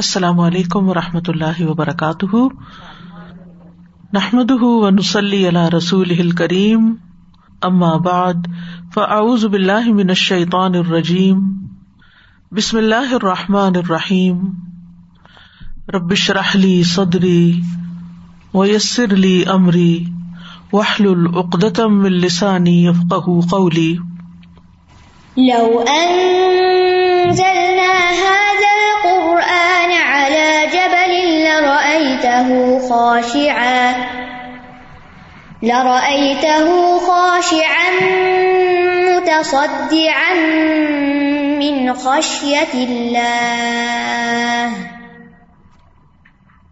السلام علیکم و رحمۃ اللہ وبرکاتہ۔ نحمد ونسلی علیہ رسول کریم اما بعد، فاعوذ باللہ من الشیطان الرجیم۔ بسم اللہ الرحمٰن الرحیم۔ ربش رحلی صدری ویسر علی عمری وحل العقدم السانی افقہ قولی۔ لو أنزلنا لرأيته خاشعا لرأيته خاشعا متصدعا من خشية الله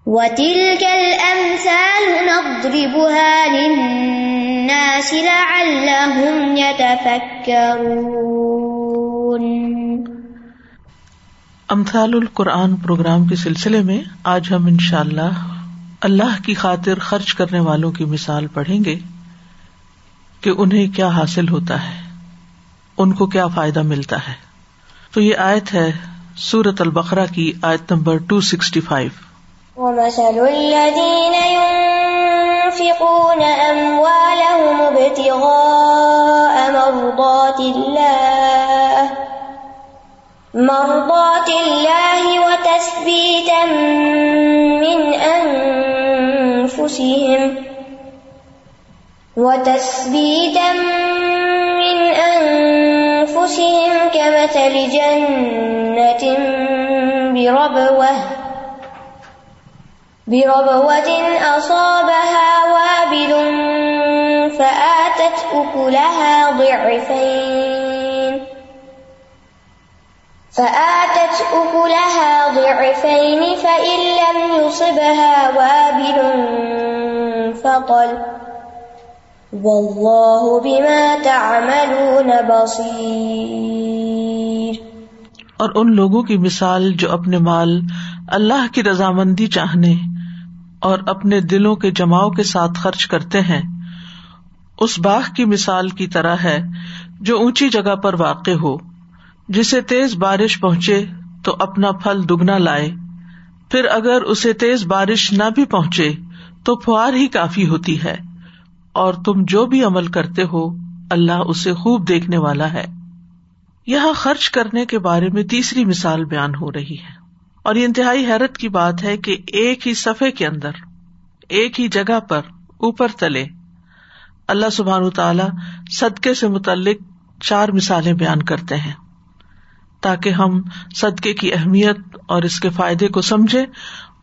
وتلك الأمثال نضربها للناس لعلهم يتفكرون امثال القرآن پروگرام کے سلسلے میں آج ہم ان شاء اللہ کی خاطر خرچ کرنے والوں کی مثال پڑھیں گے کہ انہیں کیا حاصل ہوتا ہے، ان کو کیا فائدہ ملتا ہے۔ تو یہ آیت ہے سورت البقرہ کی آیت نمبر ٹو سکسٹی فائیو۔ ومثل الذين ينفقون أموالهم ابتغاء مرضات الله مرضات الله وتثبيتا من أنفسهم وتثبيتا من أنفسهم كمثل جنة بربوة بربوة أصابها وابل فآتت أكلها ضعفين فآتت أكلها ضعفين فإن لم يصبها وابل فطل والله بما تعملون بصير. اور ان لوگوں کی مثال جو اپنے مال اللہ کی رضامندی چاہنے اور اپنے دلوں کے جماؤ کے ساتھ خرچ کرتے ہیں، اس باغ کی مثال کی طرح ہے جو اونچی جگہ پر واقع ہو۔ جسے تیز بارش پہنچے تو اپنا پھل دگنا لائے۔ پھر اگر اسے تیز بارش نہ بھی پہنچے تو فوار ہی کافی ہوتی ہے۔ اور تم جو بھی عمل کرتے ہو، اللہ اسے خوب دیکھنے والا ہے۔ یہاں خرچ کرنے کے بارے میں تیسری مثال بیان ہو رہی ہے۔ اور یہ انتہائی حیرت کی بات ہے کہ ایک ہی صفحے کے اندر، ایک ہی جگہ پر اوپر تلے اللہ سبحان تعالی صدقے سے متعلق چار مثالیں بیان کرتے ہیں۔ تاکہ ہم صدقے کی اہمیت اور اس کے فائدے کو سمجھے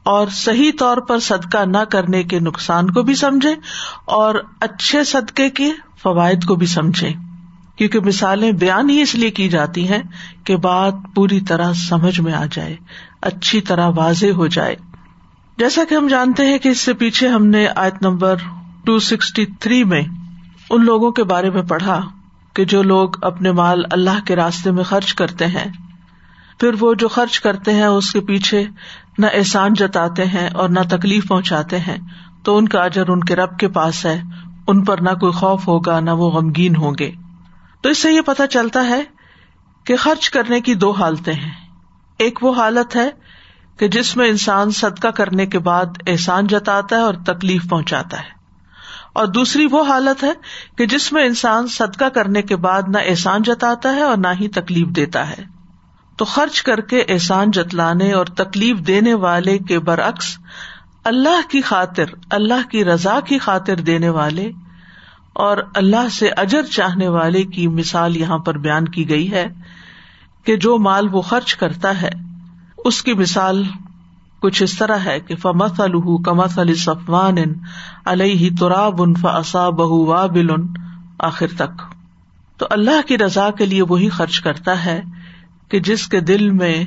اور صحیح طور پر صدقہ نہ کرنے کے نقصان کو بھی سمجھے اور اچھے صدقے کے فوائد کو بھی سمجھے کیونکہ مثالیں بیان ہی اس لیے کی جاتی ہیں کہ بات پوری طرح سمجھ میں آ جائے، اچھی طرح واضح ہو جائے۔ جیسا کہ ہم جانتے ہیں کہ اس سے پیچھے ہم نے آیت نمبر ٹو سکسٹی تھری میں ان لوگوں کے بارے میں پڑھا۔ کہ جو لوگ اپنے مال اللہ کے راستے میں خرچ کرتے ہیں، پھر وہ جو خرچ کرتے ہیں، اس کے پیچھے نہ احسان جتاتے ہیں اور نہ تکلیف پہنچاتے ہیں۔ تو ان کا اجر ان کے رب کے پاس ہے، ان پر نہ کوئی خوف ہوگا، نہ وہ غمگین ہوں گے۔ تو اس سے یہ پتا چلتا ہے کہ خرچ کرنے کی دو حالتیں ہیں۔ ایک وہ حالت ہے کہ جس میں انسان صدقہ کرنے کے بعد احسان جتاتا ہے اور تکلیف پہنچاتا ہے۔ اور دوسری وہ حالت ہے کہ جس میں انسان صدقہ کرنے کے بعد نہ احسان جتاتا ہے اور نہ ہی تکلیف دیتا ہے۔ تو خرچ کر کے احسان جتلانے اور تکلیف دینے والے کے برعکس اللہ کی خاطر، اللہ کی رضا کی خاطر دینے والے اور اللہ سے اجر چاہنے والے کی مثال یہاں پر بیان کی گئی ہے کہ جو مال وہ خرچ کرتا ہے، اس کی مثال کچھ اس طرح ہے کہ فمت الح کمت علی صفوان علیہ تراب ان فسا بہ وا بل آخر تک۔ تو اللہ کی رضا کے لیے وہی خرچ کرتا ہے کہ جس کے دل میں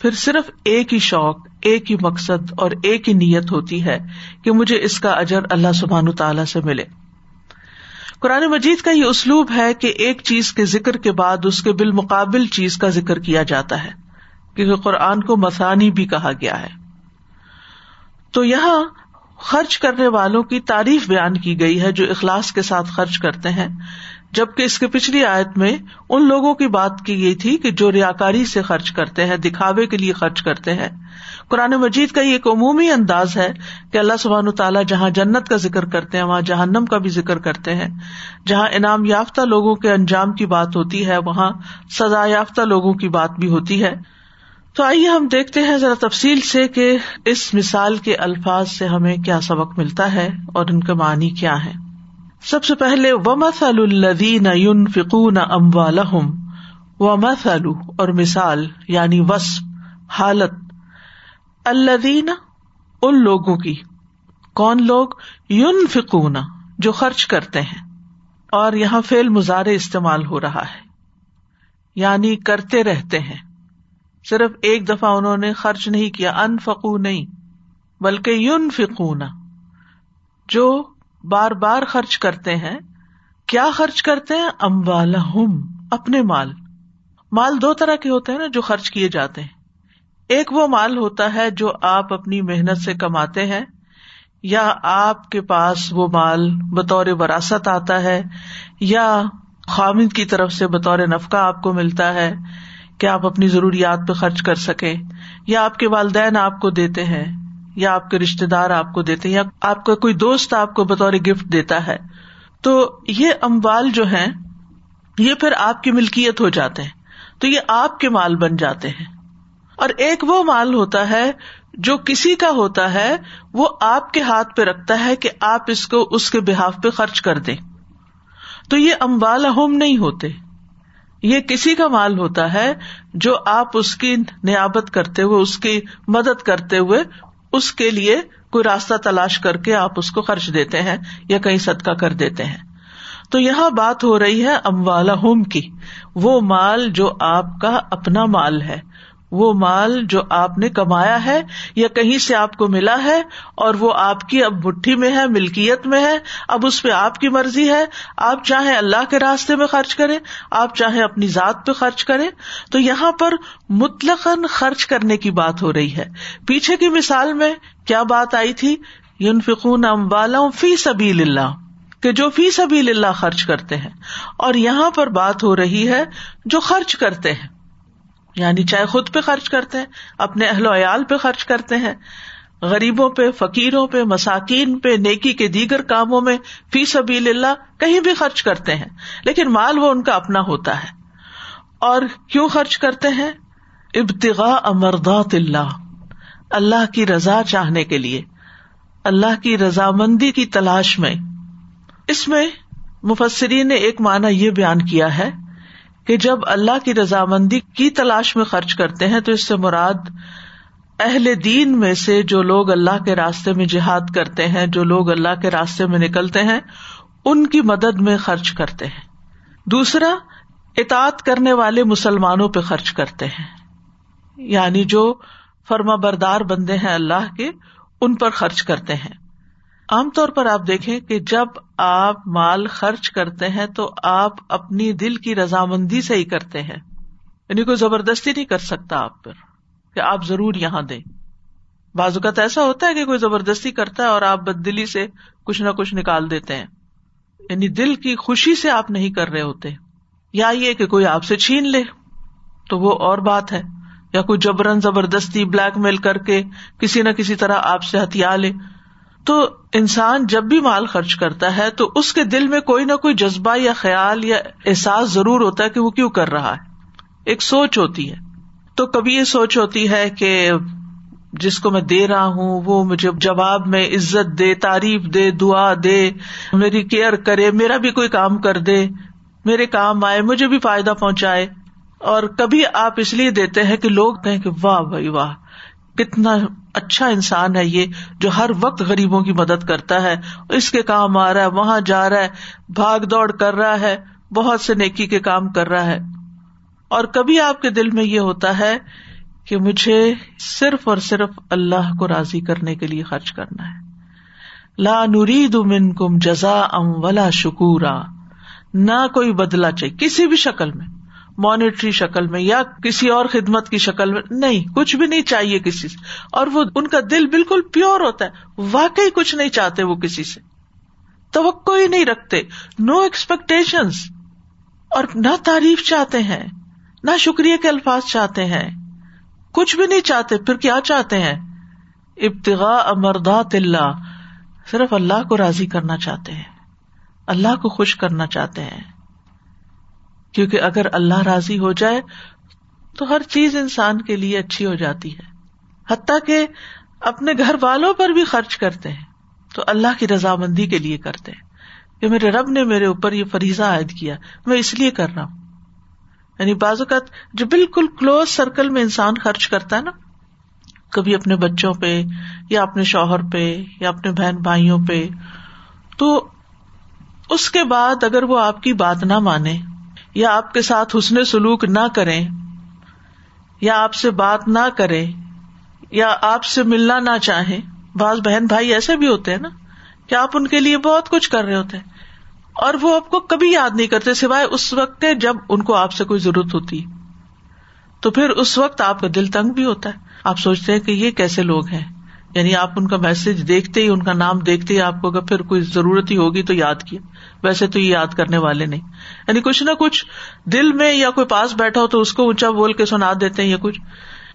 پھر صرف ایک ہی شوق، ایک ہی مقصد اور ایک ہی نیت ہوتی ہے کہ مجھے اس کا اجر اللہ سبحان تعالی سے ملے۔ قرآن مجید کا یہ اسلوب ہے کہ ایک چیز کے ذکر کے بعد اس کے بالمقابل چیز کا ذکر کیا جاتا ہے، کیونکہ قرآن کو مسانی بھی کہا گیا ہے۔ تو یہاں خرچ کرنے والوں کی تعریف بیان کی گئی ہے جو اخلاص کے ساتھ خرچ کرتے ہیں۔ جبکہ اس کے پچھلی آیت میں ان لوگوں کی بات کی گئی تھی کہ جو ریاکاری سے خرچ کرتے ہیں، دکھاوے کے لیے خرچ کرتے ہیں۔ قرآن مجید کا یہ ایک عمومی انداز ہے کہ اللہ سبحان تعالیٰ جہاں جنت کا ذکر کرتے ہیں، وہاں جہنم کا بھی ذکر کرتے ہیں۔ جہاں انعام یافتہ لوگوں کے انجام کی بات ہوتی ہے، وہاں سزا یافتہ لوگوں کی بات بھی ہوتی ہے۔ تو آئیے ہم دیکھتے ہیں ذرا تفصیل سے کہ اس مثال کے الفاظ سے ہمیں کیا سبق ملتا ہے اور ان کے معنی کیا ہے۔ سب سے پہلے و مسل الدین یون فکون اموالحم و مسلو اور مثال یعنی وسف حالت۔ الدین ان لوگوں کی۔ کون لوگ؟ یون فکون جو خرچ کرتے ہیں۔ اور یہاں فیل مظاہرے استعمال ہو رہا ہے۔ یعنی کرتے رہتے ہیں۔ صرف ایک دفعہ انہوں نے خرچ نہیں کیا ان فکو نہیں، بلکہ یون فکون جو بار بار خرچ کرتے ہیں۔ کیا خرچ کرتے ہیں؟ اموال اپنے مال۔ مال دو طرح کے ہوتے ہیں نا جو خرچ کیے جاتے ہیں۔ ایک وہ مال ہوتا ہے جو آپ اپنی محنت سے کماتے ہیں، یا آپ کے پاس وہ مال بطور وراثت آتا ہے، یا خامد کی طرف سے بطور نفقہ آپ کو ملتا ہے۔ کہ آپ اپنی ضروریات پہ خرچ کر سکیں، یا آپ کے والدین آپ کو دیتے ہیں، یا آپ کے رشتے دار آپ کو دیتے ہیں، یا آپ کا کوئی دوست آپ کو بطور گفٹ دیتا ہے۔ تو یہ اموال جو ہے یہ پھر آپ کی ملکیت ہو جاتے ہیں۔ تو یہ آپ کے مال بن جاتے ہیں۔ اور ایک وہ مال ہوتا ہے جو کسی کا ہوتا ہے، وہ آپ کے ہاتھ پہ رکھتا ہے کہ آپ اس کو اس کے بحاف پہ خرچ کر دیں۔ تو یہ اموال ہوم نہیں ہوتے۔ یہ کسی کا مال ہوتا ہے جو آپ اس کی نیابت کرتے ہوئے، اس کی مدد کرتے ہوئے اس کے لیے کوئی راستہ تلاش کر کے آپ اس کو خرچ دیتے ہیں یا کہیں صدقہ کر دیتے ہیں۔ تو یہاں بات ہو رہی ہے اموالا ہوم کی۔ وہ مال جو آپ کا اپنا مال ہے۔ وہ مال جو آپ نے کمایا ہے یا کہیں سے آپ کو ملا ہے اور وہ آپ کی اب مٹھی میں ہے، ملکیت میں ہے، اب اس پہ آپ کی مرضی ہے۔ آپ چاہے اللہ کے راستے میں خرچ کریں، آپ چاہے اپنی ذات پہ خرچ کریں۔ تو یہاں پر مطلق خرچ کرنے کی بات ہو رہی ہے۔ پیچھے کی مثال میں کیا بات آئی تھی؟ یون فکون فی سبھی اللہ، کہ جو فی سبھی اللہ خرچ کرتے ہیں۔ اور یہاں پر بات ہو رہی ہے جو خرچ کرتے ہیں۔ یعنی چاہے خود پہ خرچ کرتے ہیں، اپنے اہل و عیال پہ خرچ کرتے ہیں۔ غریبوں پہ، فقیروں پہ، مساکین پہ، نیکی کے دیگر کاموں میں فی سبیل اللہ کہیں بھی خرچ کرتے ہیں۔ لیکن مال وہ ان کا اپنا ہوتا ہے۔ اور کیوں خرچ کرتے ہیں؟ ابتغاء امردات اللہ اللہ کی رضا چاہنے کے لیے، اللہ کی رضامندی کی تلاش میں۔ اس میں مفسرین نے ایک معنی یہ بیان کیا ہے کہ جب اللہ کی رضامندی کی تلاش میں خرچ کرتے ہیں تو اس سے مراد اہل دین میں سے جو لوگ اللہ کے راستے میں جہاد کرتے ہیں، جو لوگ اللہ کے راستے میں نکلتے ہیں، ان کی مدد میں خرچ کرتے ہیں۔ دوسرا اطاط کرنے والے مسلمانوں پہ خرچ کرتے ہیں۔ یعنی جو فرما بردار بندے ہیں اللہ کے، ان پر خرچ کرتے ہیں۔ عام طور پر آپ دیکھیں کہ جب آپ مال خرچ کرتے ہیں تو آپ اپنی دل کی رضامندی سے ہی کرتے ہیں۔ یعنی کوئی زبردستی نہیں کر سکتا آپ پر کہ آپ ضرور یہاں دیں۔ بعض اوقات ایسا ہوتا ہے کہ کوئی زبردستی کرتا ہے اور آپ بد دلی سے کچھ نہ کچھ نکال دیتے ہیں۔ یعنی دل کی خوشی سے آپ نہیں کر رہے ہوتے۔ یا یہ کہ کوئی آپ سے چھین لے تو وہ اور بات ہے۔ یا کوئی جبرن زبردستی بلیک میل کر کے کسی نہ کسی طرح آپ سے ہتھیا لے۔ تو انسان جب بھی مال خرچ کرتا ہے تو اس کے دل میں کوئی نہ کوئی جذبہ یا خیال یا احساس ضرور ہوتا ہے کہ وہ کیوں کر رہا ہے۔ ایک سوچ ہوتی ہے۔ تو کبھی یہ سوچ ہوتی ہے کہ جس کو میں دے رہا ہوں، وہ مجھے جواب میں عزت دے، تعریف دے، دعا دے، میری کیئر کرے، میرا بھی کوئی کام کر دے، میرے کام آئے، مجھے بھی فائدہ پہنچائے۔ اور کبھی آپ اس لیے دیتے ہیں کہ لوگ کہیں کہ واہ بھائی واہ کتنا اچھا انسان ہے یہ جو ہر وقت غریبوں کی مدد کرتا ہے، اس کے کام آ رہا ہے، وہاں جا رہا ہے، بھاگ دوڑ کر رہا ہے، بہت سے نیکی کے کام کر رہا ہے۔ اور کبھی آپ کے دل میں یہ ہوتا ہے کہ مجھے صرف اور صرف اللہ کو راضی کرنے کے لیے خرچ کرنا ہے۔ لا نرید من کم جزا ام ولا شکورا۔ نہ کوئی بدلا چاہیے، کسی بھی شکل میں۔ مانیٹری شکل میں یا کسی اور خدمت کی شکل میں، نہیں، کچھ بھی نہیں چاہیے کسی سے۔ اور وہ ان کا دل بالکل پیور ہوتا ہے۔ واقعی کچھ نہیں چاہتے وہ کسی سے۔ توقع ہی نہیں رکھتے۔ نو ایکسپیکٹیشن اور نہ تعریف چاہتے ہیں۔ نہ شکریہ کے الفاظ چاہتے ہیں۔ کچھ بھی نہیں چاہتے، پھر کیا چاہتے ہیں؟ ابتغا امردات اللہ۔ صرف اللہ کو راضی کرنا چاہتے ہیں۔ اللہ کو خوش کرنا چاہتے ہیں۔ کیونکہ اگر اللہ راضی ہو جائے تو ہر چیز انسان کے لیے اچھی ہو جاتی ہے۔ حتیٰ کہ اپنے گھر والوں پر بھی خرچ کرتے ہیں، تو اللہ کی رضامندی کے لیے کرتے ہیں۔ کہ میرے رب نے میرے اوپر یہ فریضہ عائد کیا، میں اس لیے کر رہا ہوں۔ یعنی بعض اوقات جو بالکل کلوز سرکل میں انسان خرچ کرتا ہے نا، کبھی اپنے بچوں پہ یا اپنے شوہر پہ یا اپنے بہن بھائیوں پہ، تو اس کے بعد اگر وہ آپ کی بات نہ مانے یا آپ کے ساتھ حسن سلوک نہ کرے یا آپ سے بات نہ کرے یا آپ سے ملنا نہ چاہے بعض بہن بھائی ایسے بھی ہوتے ہیں نا کہ آپ ان کے لیے بہت کچھ کر رہے ہوتے ہیں اور وہ آپ کو کبھی یاد نہیں کرتے، سوائے اس وقت جب ان کو آپ سے کوئی ضرورت ہوتی۔ تو پھر اس وقت آپ کا دل تنگ بھی ہوتا ہے۔ آپ سوچتے ہیں کہ یہ کیسے لوگ ہیں؟ یعنی آپ ان کا میسج دیکھتے ہی، ان کا نام دیکھتے ہی آپ کو اگر پھر کوئی ضرورت ہی ہوگی تو یاد کیا ویسے تو یہ یاد کرنے والے نہیں۔ یعنی کچھ نہ کچھ دل میں یا کوئی پاس بیٹھا ہو تو اس کو اونچا بول کے سنا دیتے ہیں یا کچھ۔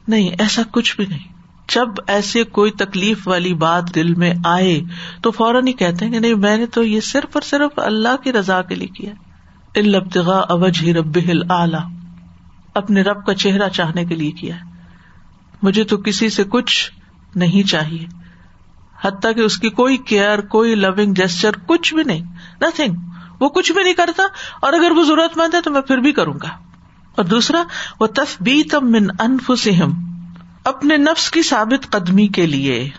نہیں، ایسا کچھ بھی نہیں۔ جب ایسے کوئی تکلیف والی بات دل میں آئے تو فوراً ہی کہتے ہیں کہ نہیں، میں نے تو یہ صرف اور صرف اللہ کی رضا کے لیے کیا۔ البتغا اوج ہی رب اعلی اپنے رب کا چہرہ چاہنے کے لیے کیا مجھے تو کسی سے کچھ نہیں چاہیے۔ حتیٰ کہ اس کی کوئی کیئر، کوئی لونگ جسچر کچھ بھی نہیں نتنگ وہ کچھ بھی نہیں کرتا اور اگر وہ ضرورت مند ہے تو میں پھر بھی کروں گا۔ اور دوسرا، وہ تفبیت من انفسہم، اپنے نفس کی ثابت قدمی کے لیے۔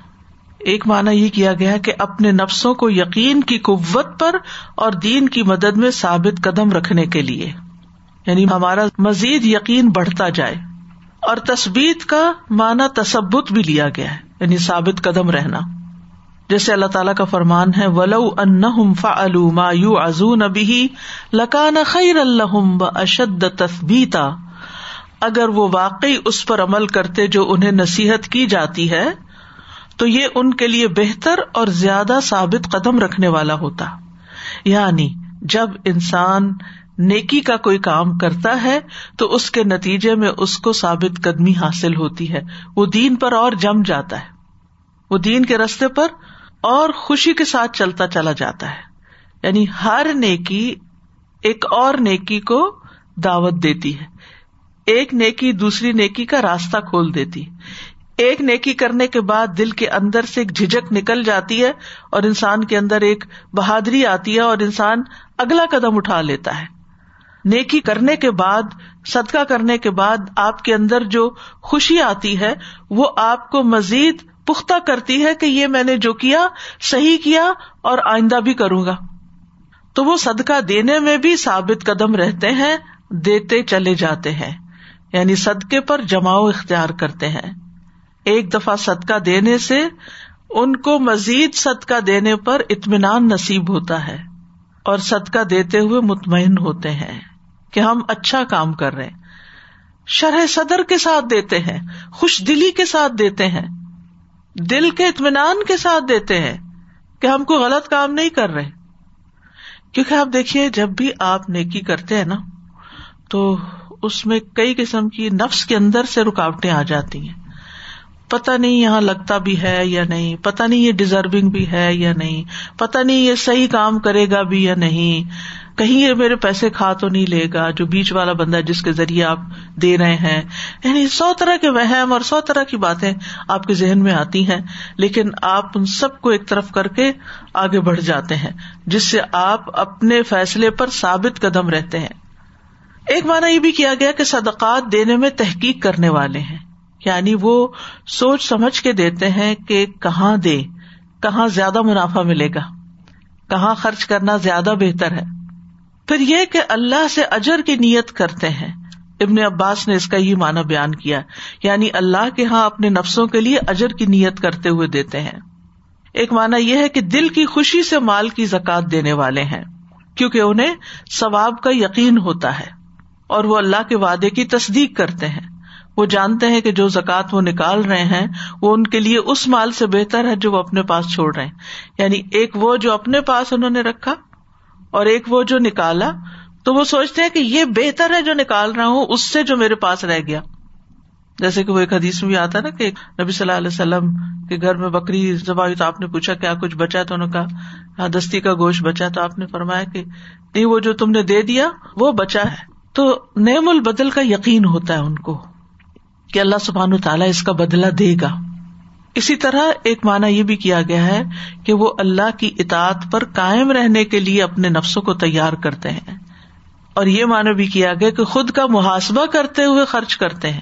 ایک مانا یہ کیا گیا کہ اپنے نفسوں کو یقین کی قوت پر اور دین کی مدد میں ثابت قدم رکھنے کے لیے۔ یعنی ہمارا مزید یقین بڑھتا جائے۔ اور تصبیت کا مانا تصبت بھی لیا گیا ہے یعنی ثابت قدم رہنا۔ جیسے اللہ تعالیٰ کا فرمان ہے، ولو ان فعلوا ما يوعظون به لکان خیر الحم و اشد تصبیتا اگر وہ واقعی اس پر عمل کرتے جو انہیں نصیحت کی جاتی ہے، تو یہ ان کے لیے بہتر اور زیادہ ثابت قدم رکھنے والا ہوتا۔ یعنی جب انسان نیکی کا کوئی کام کرتا ہے تو اس کے نتیجے میں اس کو ثابت قدمی حاصل ہوتی ہے۔ وہ دین پر اور جم جاتا ہے۔ وہ دین کے رستے پر اور خوشی کے ساتھ چلتا چلا جاتا ہے۔ یعنی ہر نیکی ایک اور نیکی کو دعوت دیتی ہے۔ ایک نیکی دوسری نیکی کا راستہ کھول دیتی۔ ایک نیکی کرنے کے بعد دل کے اندر سے ایک جھجک نکل جاتی ہے اور انسان کے اندر ایک بہادری آتی ہے اور انسان اگلا قدم اٹھا لیتا ہے۔ نیکی کرنے کے بعد، صدقہ کرنے کے بعد آپ کے اندر جو خوشی آتی ہے، وہ آپ کو مزید پختہ کرتی ہے کہ یہ میں نے جو کیا، صحیح کیا اور آئندہ بھی کروں گا۔ تو وہ صدقہ دینے میں بھی ثابت قدم رہتے ہیں، دیتے چلے جاتے ہیں۔ یعنی صدقے پر جماؤ اختیار کرتے ہیں۔ ایک دفعہ صدقہ دینے سے ان کو مزید صدقہ دینے پر اطمینان نصیب ہوتا ہے اور صدقہ دیتے ہوئے مطمئن ہوتے ہیں۔ کہ ہم اچھا کام کر رہے شرح صدر کے ساتھ دیتے ہیں، خوش دلی کے ساتھ دیتے ہیں، دل کے اطمینان کے ساتھ دیتے ہیں کہ ہم کو غلط کام نہیں کر رہے۔ کیونکہ آپ دیکھیے، جب بھی آپ نیکی کرتے ہیں نا، تو اس میں کئی قسم کی نفس کے اندر سے رکاوٹیں آ جاتی ہیں۔ پتا نہیں یہاں لگتا بھی ہے یا نہیں پتا نہیں یہ ڈیزرونگ بھی ہے یا نہیں پتا نہیں یہ صحیح کام کرے گا بھی یا نہیں۔ کہیں یہ میرے پیسے کھا تو نہیں لے گا، جو بیچ والا بندہ جس کے ذریعے آپ دے رہے ہیں۔ یعنی سو طرح کے وہم اور سو طرح کی باتیں آپ کے ذہن میں آتی ہیں، لیکن آپ ان سب کو ایک طرف کر کے آگے بڑھ جاتے ہیں، جس سے آپ اپنے فیصلے پر ثابت قدم رہتے ہیں۔ ایک مانا یہ بھی کیا گیا کہ صدقات دینے میں تحقیق کرنے والے ہیں۔ یعنی وہ سوچ سمجھ کے دیتے ہیں کہ کہاں دے، کہاں زیادہ منافع ملے گا، کہاں خرچ کرنا زیادہ بہتر ہے۔ پھر یہ کہ اللہ سے اجر کی نیت کرتے ہیں۔ ابن عباس نے اس کا یہ مانا بیان کیا یعنی اللہ کے ہاں اپنے نفسوں کے لیے اجر کی نیت کرتے ہوئے دیتے ہیں۔ ایک مانا یہ ہے کہ دل کی خوشی سے مال کی زکات دینے والے ہیں، کیونکہ انہیں ثواب کا یقین ہوتا ہے۔ اور وہ اللہ کے وعدے کی تصدیق کرتے ہیں۔ وہ جانتے ہیں کہ جو زکوٰۃ وہ نکال رہے ہیں، وہ ان کے لیے اس مال سے بہتر ہے جو وہ اپنے پاس چھوڑ رہے ہیں۔ یعنی ایک وہ جو اپنے پاس انہوں نے رکھا اور ایک وہ جو نکالا، تو وہ سوچتے ہیں کہ یہ بہتر ہے جو نکال رہا ہوں، اس سے جو میرے پاس رہ گیا۔ جیسے کہ وہ ایک حدیث میں بھی آتا نا کہ نبی صلی اللہ علیہ وسلم کے گھر میں بکری زبائی، تو آپ نے پوچھا کیا کچھ بچا تو انہوں نے کہا ہاں دستی کا گوشت بچا تو آپ نے فرمایا کہ نہیں، وہ جو تم نے دے دیا، وہ بچا ہے۔ تو نیم البدل کا یقین ہوتا ہے ان کو کہ اللہ سبحان تعالیٰ اس کا بدلا دے گا۔ اسی طرح ایک مانا یہ بھی کیا گیا ہے کہ وہ اللہ کی اطاعت پر قائم رہنے کے لیے اپنے نفسوں کو تیار کرتے ہیں۔ اور یہ مانا بھی کیا گیا کہ خود کا محاسبہ کرتے ہوئے خرچ کرتے ہیں۔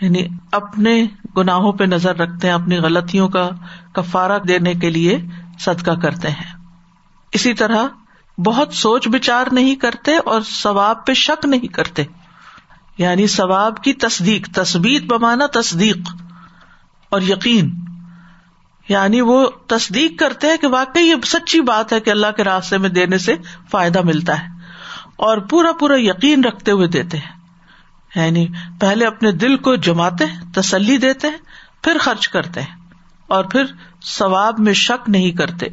یعنی اپنے گناہوں پہ نظر رکھتے ہیں، اپنی غلطیوں کا کفارہ دینے کے لیے صدقہ کرتے ہیں۔ اسی طرح بہت سوچ بچار نہیں کرتے اور ثواب پہ شک نہیں کرتے۔ یعنی ثواب کی تصدیق تصویر بمانا تصدیق۔ اور یقین یعنی وہ تصدیق کرتے ہیں کہ واقعی یہ سچی بات ہے کہ اللہ کے راستے میں دینے سے فائدہ ملتا ہے اور پورا پورا یقین رکھتے ہوئے دیتے ہیں یعنی پہلے اپنے دل کو جماتے ہیں، تسلی دیتے ہیں، پھر خرچ کرتے ہیں اور پھر ثواب میں شک نہیں کرتے۔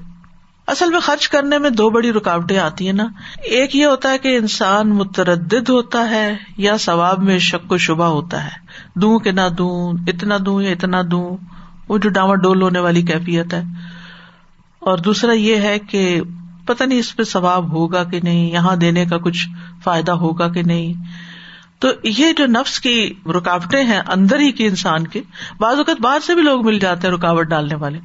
اصل میں خرچ کرنے میں دو بڑی رکاوٹیں آتی ہیں نا۔ ایک یہ ہوتا ہے کہ انسان متردد ہوتا ہے یا ثواب میں شک و شبہ ہوتا ہے۔ دوں کہ نہ دوں، اتنا دوں یا اتنا دوں، وہ جو ڈاما ڈول ہونے والی کیفیت ہے۔ اور دوسرا یہ ہے کہ پتہ نہیں اس پہ ثواب ہوگا کہ نہیں، یہاں دینے کا کچھ فائدہ ہوگا کہ نہیں۔ تو یہ جو نفس کی رکاوٹیں ہیں اندر ہی کی انسان کے، بعض اوقات باہر سے بھی لوگ مل جاتے ہیں رکاوٹ ڈالنے والے۔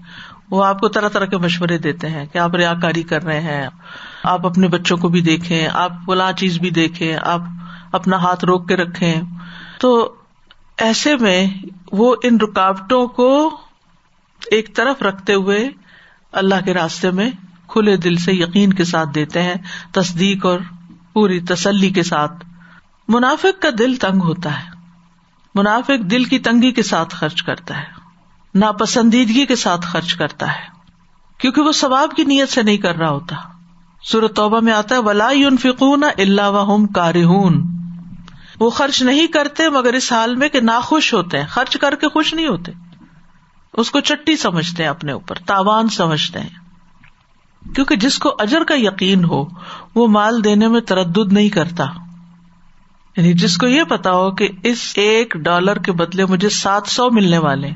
وہ آپ کو طرح طرح کے مشورے دیتے ہیں کہ آپ ریا کاری کر رہے ہیں، آپ اپنے بچوں کو بھی دیکھیں، آپ فلاں چیز بھی دیکھیں، آپ اپنا ہاتھ روک کے رکھیں۔ تو ایسے میں وہ ان رکاوٹوں کو ایک طرف رکھتے ہوئے اللہ کے راستے میں کھلے دل سے یقین کے ساتھ دیتے ہیں، تصدیق اور پوری تسلی کے ساتھ۔ منافق کا دل تنگ ہوتا ہے۔ منافق دل کی تنگی کے ساتھ خرچ کرتا ہے۔ ناپسندیدگی کے ساتھ خرچ کرتا ہے۔ کیونکہ وہ ثواب کی نیت سے نہیں کر رہا ہوتا۔ سورت توبہ میں آتا ہے، ولا فکون اللہ وحم کارہون وہ خرچ نہیں کرتے مگر اس حال میں کہ ناخوش ہوتے ہیں۔ خرچ کر کے خوش نہیں ہوتے۔ اس کو چٹی سمجھتے ہیں اپنے اوپر، تاوان سمجھتے ہیں۔ کیونکہ جس کو اجر کا یقین ہو، وہ مال دینے میں تردد نہیں کرتا۔ یعنی جس کو یہ پتا ہو کہ اس ایک ڈالر کے بدلے مجھے سات سو ملنے والے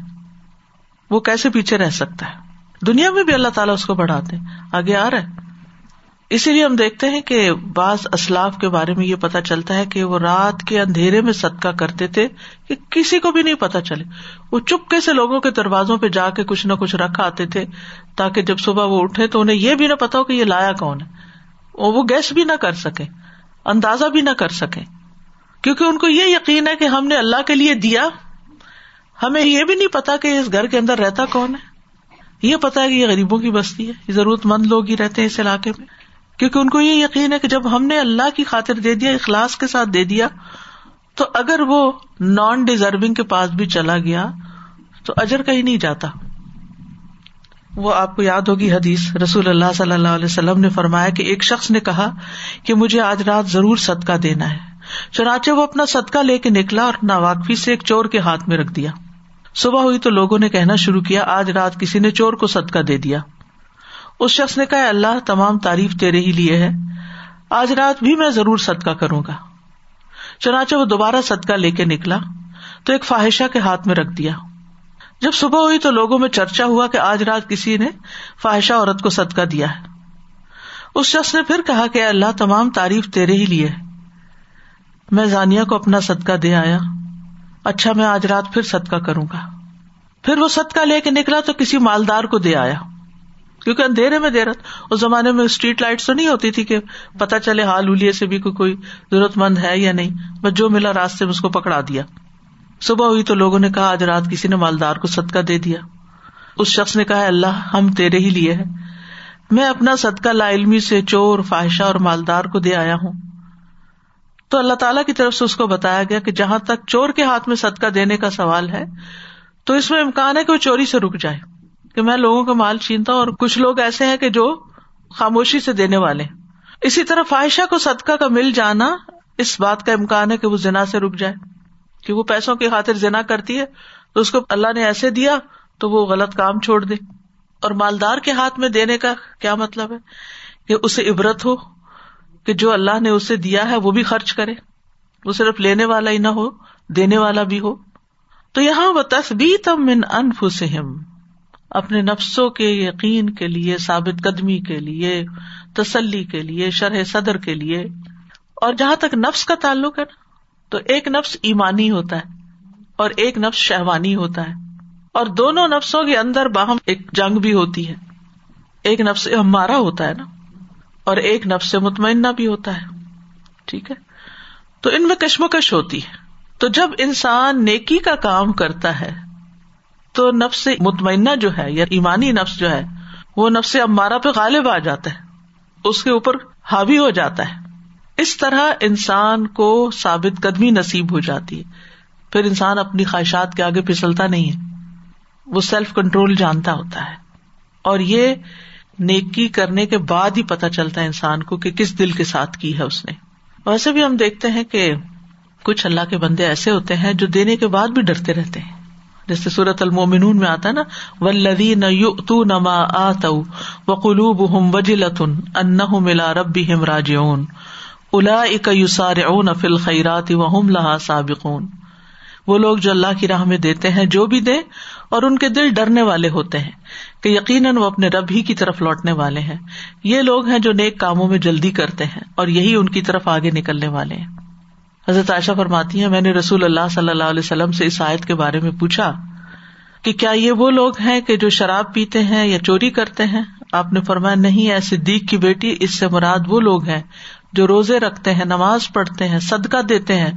وہ کیسے پیچھے رہ سکتا ہے؟ دنیا میں بھی اللہ تعالیٰ اس کو بڑھاتے آگے آ رہا ہے۔ اسی لیے ہم دیکھتے ہیں کہ بعض اسلاف کے بارے میں یہ پتا چلتا ہے کہ وہ رات کے اندھیرے میں صدقہ کرتے تھے کہ کسی کو بھی نہیں پتا چلے۔ وہ چپکے سے لوگوں کے دروازوں پہ جا کے کچھ نہ کچھ رکھ آتے تھے تاکہ جب صبح وہ اٹھے تو انہیں یہ بھی نہ پتا ہو کہ یہ لایا کون ہے۔ وہ گیس بھی نہ کر سکے، اندازہ بھی نہ کر سکے۔ کیونکہ ان کو یہ یقین ہے کہ ہم نے اللہ کے لیے دیا۔ ہمیں یہ بھی نہیں پتا کہ اس گھر کے اندر رہتا کون ہے۔ یہ پتا ہے کہ یہ غریبوں کی بستی ہے، یہ ضرورت مند لوگ ہی رہتے ہیں اس علاقے میں۔ کیونکہ ان کو یہ یقین ہے کہ جب ہم نے اللہ کی خاطر دے دیا، اخلاص کے ساتھ دے دیا، تو اگر وہ نان ڈیزرونگ کے پاس بھی چلا گیا، تو اجر کہیں نہیں جاتا۔ وہ آپ کو یاد ہوگی حدیث، رسول اللہ صلی اللہ علیہ وسلم نے فرمایا کہ ایک شخص نے کہا کہ مجھے آج رات ضرور صدقہ دینا ہے۔ چنانچہ وہ اپنا صدقہ لے کے نکلا اور ناواقفی سے ایک چور کے ہاتھ میں رکھ دیا۔ صبح ہوئی تو لوگوں نے کہنا شروع کیا، آج رات کسی نے چور کو صدقہ دے دیا۔ اس شخص نے کہا، اللہ تمام تعریف تیرے ہی لیے ہے۔ آج رات بھی میں ضرور صدقہ کروں گا۔ چنانچہ وہ دوبارہ صدقہ لے کے نکلا تو ایک فاحشہ کے ہاتھ میں رکھ دیا۔ جب صبح ہوئی تو لوگوں میں چرچا ہوا کہ آج رات کسی نے فاحشہ عورت کو صدقہ دیا ہے۔ اس شخص نے پھر کہا کہ اللہ تمام تعریف تیرے ہی لیے میں زانیا کو اپنا صدقہ دے آیا۔ اچھا میں آج رات پھر صدقہ کروں گا۔ پھر وہ صدقہ لے کے نکلا تو کسی مالدار کو دے آیا۔ کیونکہ اندھیرے میں دیر اس زمانے میں اسٹریٹ لائٹ تو نہیں ہوتی تھی کہ پتا چلے حال الیے سے بھی کوئی کوئی ضرورت مند ہے یا نہیں، بس جو ملا راستے میں اس کو پکڑا دیا۔ صبح ہوئی تو لوگوں نے کہا، آج رات کسی نے مالدار کو صدقہ دے دیا۔ اس شخص نے کہا اللہ، ہم تیرے ہی لیے ہیں۔ میں اپنا صدقہ لا علمی سے چور، فاحشہ اور مالدار کو دے آیا ہوں۔ تو اللہ تعالیٰ کی طرف سے اس کو بتایا گیا کہ جہاں تک چور کے ہاتھ میں صدقہ دینے کا سوال ہے، تو اس میں امکان ہے کہ وہ چوری سے رک جائے۔ کہ میں لوگوں کا مال چھینتا ہوں اور کچھ لوگ ایسے ہیں کہ جو خاموشی سے دینے والے اسی طرح فائشہ کو صدقہ کا مل جانا اس بات کا امکان ہے کہ وہ زنا سے رک جائے۔ کہ وہ پیسوں کی خاطر زنا کرتی ہے، تو اس کو اللہ نے ایسے دیا تو وہ غلط کام چھوڑ دے۔ اور مالدار کے ہاتھ میں دینے کا کیا مطلب ہے؟ کہ اسے عبرت ہو کہ جو اللہ نے اسے دیا ہے وہ بھی خرچ کرے۔ وہ صرف لینے والا ہی نہ ہو، دینے والا بھی ہو۔ تو یہاں وہ تصبیت من انفسہم اپنے نفسوں کے یقین کے لیے، ثابت قدمی کے لیے، تسلی کے لیے، شرح صدر کے لیے۔ اور جہاں تک نفس کا تعلق ہے نا، تو ایک نفس ایمانی ہوتا ہے اور ایک نفس شہوانی ہوتا ہے۔ اور دونوں نفسوں کے اندر باہم ایک جنگ بھی ہوتی ہے۔ ایک نفس ہمارا ہوتا ہے نا، اور ایک نفس سے مطمئنہ بھی ہوتا ہے۔ ٹھیک ہے؟ تو ان میں کشمکش ہوتی ہے۔ تو جب انسان نیکی کا کام کرتا ہے تو نفس مطمئنہ جو ہے یا ایمانی نفس جو ہے، وہ نفس امارا پہ غالب آ جاتا ہے۔ اس کے اوپر حاوی ہو جاتا ہے۔ اس طرح انسان کو ثابت قدمی نصیب ہو جاتی ہے۔ پھر انسان اپنی خواہشات کے آگے پھسلتا نہیں ہے۔ وہ سیلف کنٹرول جانتا ہوتا ہے۔ اور یہ نیکی کرنے کے بعد ہی پتا چلتا ہے انسان کو کہ کس دل کے ساتھ کی ہے اس نے۔ ویسے بھی ہم دیکھتے ہیں کہ کچھ اللہ کے بندے ایسے ہوتے ہیں جو دینے کے بعد بھی ڈرتے رہتے ہیں۔ جیسے سورت المومنون میں آتا نا ولدی نہ یو تو نما آت و قلوب ہم وجلتن ان ملا ربی ہم راجعون۔ الا اک یوسار اون فل خیرات و ہم لہا سابقون۔ وہ لوگ جو اللہ کی راہ میں دیتے ہیں، جو بھی دے، اور ان کے دل ڈرنے والے ہوتے ہیں، کہ یقیناً وہ اپنے رب ہی کی طرف لوٹنے والے ہیں۔ یہ لوگ ہیں جو نیک کاموں میں جلدی کرتے ہیں، اور یہی ان کی طرف آگے نکلنے والے ہیں۔ حضرت عائشہ فرماتی ہیں، میں نے رسول اللہ صلی اللہ علیہ وسلم سے اس آیت کے بارے میں پوچھا کہ کیا یہ وہ لوگ ہیں کہ جو شراب پیتے ہیں یا چوری کرتے ہیں؟ آپ نے فرمایا، نہیں ہے صدیق کی بیٹی، اس سے مراد وہ لوگ ہیں جو روزے رکھتے ہیں، نماز پڑھتے ہیں، صدقہ دیتے ہیں۔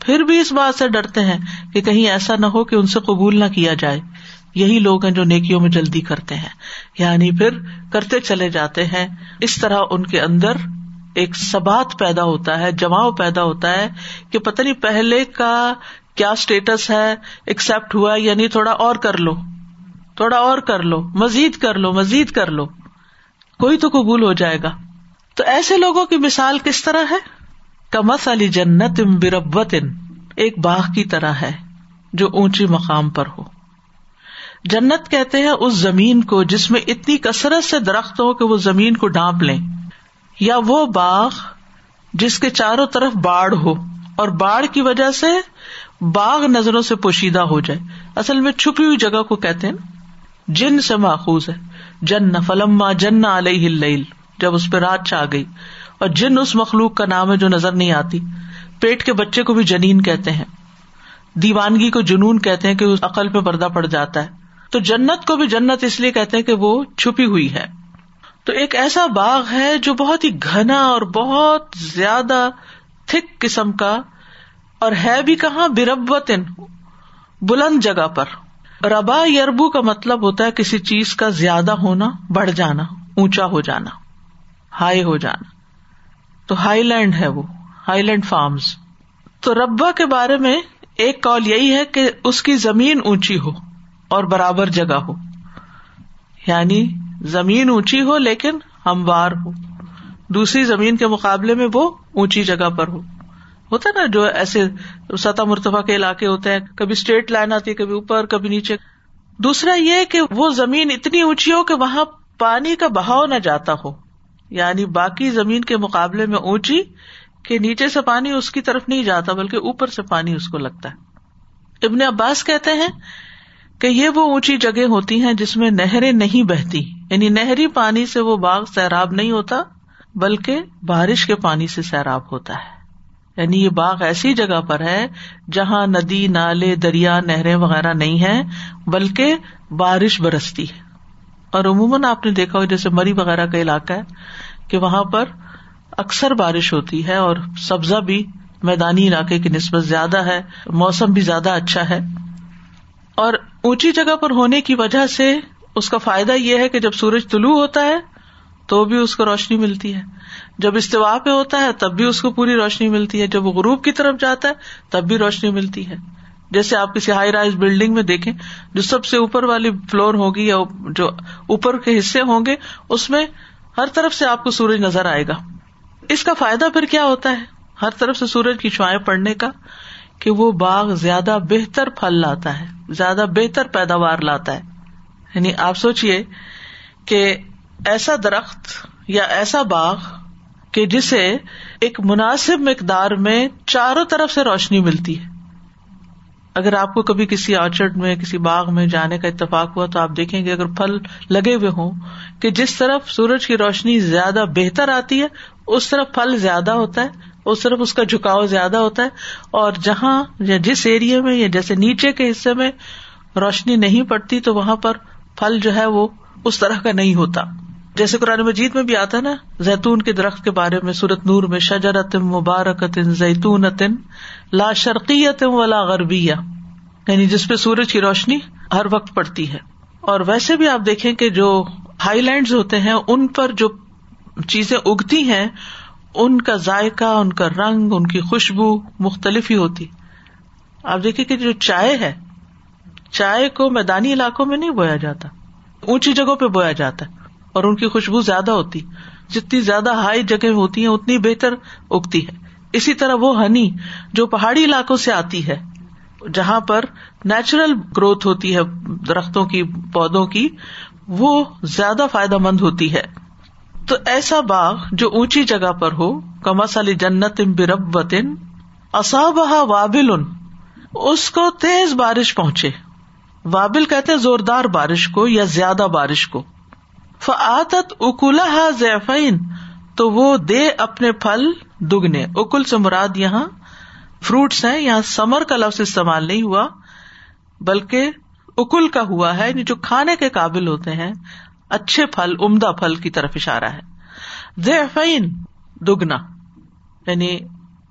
پھر بھی اس بات سے ڈرتے ہیں کہ کہیں ایسا نہ ہو کہ ان سے قبول نہ کیا جائے۔ یہی لوگ ہیں جو نیکیوں میں جلدی کرتے ہیں۔ یعنی پھر کرتے چلے جاتے ہیں۔ اس طرح ان کے اندر ایک سبات پیدا ہوتا ہے، جماؤ پیدا ہوتا ہے کہ پتہ نہیں پہلے کا کیا اسٹیٹس ہے ایکسپٹ ہوا یعنی تھوڑا اور کر لو، تھوڑا اور کر لو، مزید کر لو، مزید کر لو، کوئی تو قبول ہو جائے گا۔ تو ایسے لوگوں کی مثال کس طرح ہے؟ کمس علی جنت بربت ایک باغ کی طرح ہے جو اونچی مقام پر ہو۔ جنت کہتے ہیں اس زمین کو جس میں اتنی کثرت سے درخت ہو کہ وہ زمین کو ڈانپ لیں۔ یا وہ باغ جس کے چاروں طرف باڑ ہو اور باڑ کی وجہ سے باغ نظروں سے پوشیدہ ہو جائے۔ اصل میں چھپی ہوئی جگہ کو کہتے ہیں۔ جن سے ماخوذ ہے۔ جن فلما جن علیہ جب اس پہ رات چاہ گئی۔ اور جن اس مخلوق کا نام ہے جو نظر نہیں آتی۔ پیٹ کے بچے کو بھی جنین کہتے ہیں۔ دیوانگی کو جنون کہتے ہیں کہ اس عقل پہ پردہ پڑ جاتا ہے۔ تو جنت کو بھی جنت اس لیے کہتے ہیں کہ وہ چھپی ہوئی ہے۔ تو ایک ایسا باغ ہے جو بہت ہی گھنا اور بہت زیادہ تھک قسم کا اور ہے بھی کہاں بربت بلند جگہ پر۔ ربا یربو کا مطلب ہوتا ہے کسی چیز کا زیادہ ہونا، بڑھ جانا، اونچا ہو جانا، ہائی ہو جانا۔ تو ہائی لینڈ ہے وہ، ہائی لینڈ فارمز۔ تو ربا کے بارے میں ایک کال یہی ہے کہ اس کی زمین اونچی ہو اور برابر جگہ ہو۔ یعنی زمین اونچی ہو لیکن ہموار ہو۔ دوسری زمین کے مقابلے میں وہ اونچی جگہ پر ہو۔ ہوتا نا جو ایسے سطح مرتبہ کے علاقے ہوتے ہیں، کبھی اسٹریٹ لائن آتی ہے، کبھی اوپر، کبھی نیچے۔ دوسرا یہ کہ وہ زمین اتنی اونچی ہو کہ وہاں پانی کا بہاؤ نہ جاتا ہو۔ یعنی باقی زمین کے مقابلے میں اونچی کہ نیچے سے پانی اس کی طرف نہیں جاتا، بلکہ اوپر سے پانی اس کو لگتا ہے۔ ابن عباس کہتے ہیں کہ یہ وہ اونچی جگہ ہوتی ہیں جس میں نہریں نہیں بہتی۔ یعنی نہری پانی سے وہ باغ سیراب نہیں ہوتا، بلکہ بارش کے پانی سے سیراب ہوتا ہے۔ یعنی یہ باغ ایسی جگہ پر ہے جہاں ندی، نالے، دریا، نہریں وغیرہ نہیں ہے بلکہ بارش برستی ہے۔ اور عموماً آپ نے دیکھا ہو جیسے مری وغیرہ کا علاقہ ہے، کہ وہاں پر اکثر بارش ہوتی ہے اور سبزہ بھی میدانی علاقے کی نسبت زیادہ ہے، موسم بھی زیادہ اچھا ہے۔ اور اونچی جگہ پر ہونے کی وجہ سے اس کا فائدہ یہ ہے کہ جب سورج طلوع ہوتا ہے تو بھی اس کو روشنی ملتی ہے۔ جب استوا پہ ہوتا ہے تب بھی اس کو پوری روشنی ملتی ہے۔ جب وہ غروب کی طرف جاتا ہے تب بھی روشنی ملتی ہے۔ جیسے آپ کسی ہائی رائز بلڈنگ میں دیکھیں، جو سب سے اوپر والی فلور ہوگی یا جو اوپر کے حصے ہوں گے، اس میں ہر طرف سے آپ کو سورج نظر آئے گا۔ اس کا فائدہ پھر کیا ہوتا ہے؟ ہر طرف سے سورج کی چوائیں پڑنے کا کہ وہ باغ زیادہ بہتر پھل لاتا ہے، زیادہ بہتر پیداوار لاتا ہے۔ یعنی آپ سوچیے کہ ایسا درخت یا ایسا باغ کہ جسے ایک مناسب مقدار میں چاروں طرف سے روشنی ملتی ہے۔ اگر آپ کو کبھی کسی آرچرڈ میں، کسی باغ میں جانے کا اتفاق ہوا تو آپ دیکھیں گے اگر پھل لگے ہوئے ہوں کہ جس طرف سورج کی روشنی زیادہ بہتر آتی ہے، اس طرف پھل زیادہ ہوتا ہے، اس طرف اس کا جھکاؤ زیادہ ہوتا ہے اور جہاں یا جس ایریے میں یا جیسے نیچے کے حصے میں روشنی نہیں پڑتی تو وہاں پر پھل جو ہے وہ اس طرح کا نہیں ہوتا۔ جیسے قرآن مجید میں بھی آتا ہے نا، زیتون کے درخت کے بارے میں سورت نور میں، شجرت مبارکت زیتون لا شرقیت ولا غربیہ۔ یعنی جس پہ سورج کی روشنی ہر وقت پڑتی ہے۔ اور ویسے بھی آپ دیکھیں کہ جو ہائی لینڈ ہوتے ہیں، ان پر جو چیزیں اگتی ہیں، ان کا ذائقہ، ان کا رنگ، ان کی خوشبو مختلف ہی ہوتی۔ آپ دیکھیں کہ جو چائے ہے چائے کو میدانی علاقوں میں نہیں بویا جاتا۔ اونچی جگہوں پہ بویا جاتا ہے اور ان کی خوشبو زیادہ ہوتی۔ جتنی زیادہ ہائی جگہ ہوتی ہیں، اتنی بہتر اگتی ہے۔ اسی طرح وہ ہنی جو پہاڑی علاقوں سے آتی ہے، جہاں پر نیچرل گروتھ ہوتی ہے، درختوں کی، پودوں کی، وہ زیادہ فائدہ مند ہوتی ہے۔ تو ایسا باغ جو اونچی جگہ پر ہو کمس علی جنت برب وطن اصابہ وابل اس کو تیز بارش پہنچے۔ وابل کہتے زوردار بارش کو یا زیادہ بارش کو۔ فعتت اکلا زیفین تو وہ دے اپنے پھل دگنے۔ اکل سے مراد یہاں فروٹس ہیں، یہاں سمر کا لفظ استعمال نہیں ہوا، بلکہ اکل کا ہوا ہے یعنی جو کھانے کے قابل ہوتے ہیں۔ اچھے پھل، عمدہ پھل کی طرف اشارہ ہے۔ زیفین دگنا۔ یعنی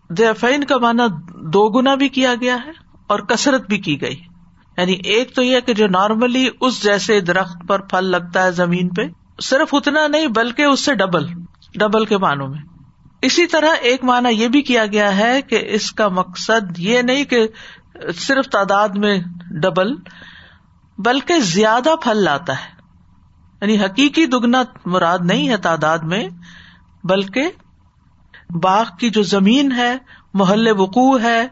زیفین کا مانا دو گنا بھی کیا گیا ہے اور کثرت بھی کی گئی۔ یعنی ایک تو یہ کہ جو نارملی اس جیسے درخت پر پھل لگتا ہے زمین پہ، صرف اتنا نہیں بلکہ اس سے ڈبل ڈبل کے معنوں میں۔ اسی طرح ایک مانا یہ بھی کیا گیا ہے کہ اس کا مقصد یہ نہیں کہ صرف تعداد میں ڈبل، بلکہ زیادہ پھل لاتا ہے۔ یعنی حقیقی دگنا مراد نہیں ہے تعداد میں، بلکہ باغ کی جو زمین ہے، محل وقوع ہے،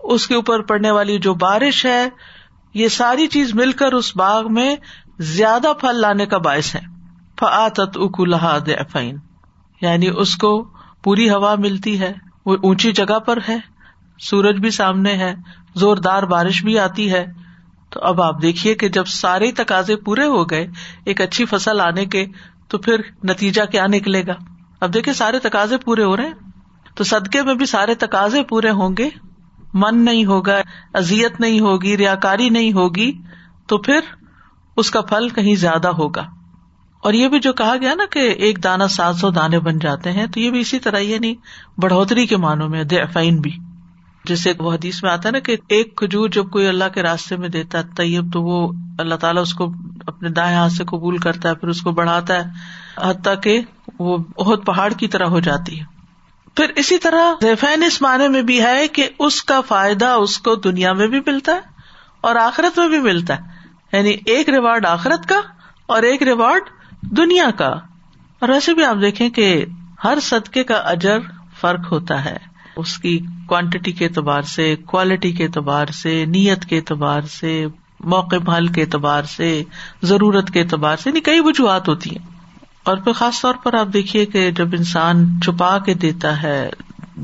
اس کے اوپر پڑنے والی جو بارش ہے یہ ساری چیز مل کر اس باغ میں زیادہ پھل لانے کا باعث ہے۔ فعت اکولہ دفین یعنی اس کو پوری ہوا ملتی ہے، وہ اونچی جگہ پر ہے، سورج بھی سامنے ہے، زوردار بارش بھی آتی ہے۔ تو اب آپ دیکھیے کہ جب سارے تقاضے پورے ہو گئے، ایک اچھی فصل آنے کے، تو پھر نتیجہ کیا نکلے گا؟ اب دیکھیے سارے تقاضے پورے ہو رہے ہیں۔ تو صدقے میں بھی سارے تقاضے پورے ہوں گے۔ من نہیں ہوگا ازیت نہیں ہوگی ریا کاری نہیں ہوگی، تو پھر اس کا پھل کہیں زیادہ ہوگا۔ اور یہ بھی جو کہا گیا نا کہ ایک دانا سات سو دانے بن جاتے ہیں، تو یہ بھی اسی طرح یہ نہیں یعنی بڑھوتری کے معنوں میں دے بھی۔ جیسے وہ حدیث میں آتا ہے نا کہ ایک کھجور جب کوئی اللہ کے راستے میں دیتا ہے طیب، تو وہ اللہ تعالیٰ اس کو اپنے دائیں ہاتھ سے قبول کرتا ہے، پھر اس کو بڑھاتا ہے، حتیٰ کہ وہ بہت پہاڑ کی طرح ہو جاتی ہے۔ پھر اسی طرح زیفین اس معنی میں بھی ہے کہ اس کا فائدہ اس کو دنیا میں بھی ملتا ہے اور آخرت میں بھی ملتا ہے۔ یعنی ایک ریوارڈ آخرت کا اور ایک ریوارڈ دنیا کا۔ اور ویسے بھی آپ دیکھیں کہ ہر صدقے کا اجر فرق ہوتا ہے۔ اس کی کوانٹٹی کے اعتبار سے کوالٹی کے اعتبار سے، نیت کے اعتبار سے، موقع محل کے اعتبار سے، ضرورت کے اعتبار سے یعنی کئی وجوہات ہوتی ہیں۔ اور پھر خاص طور پر آپ دیکھیے کہ جب انسان چھپا کے دیتا ہے،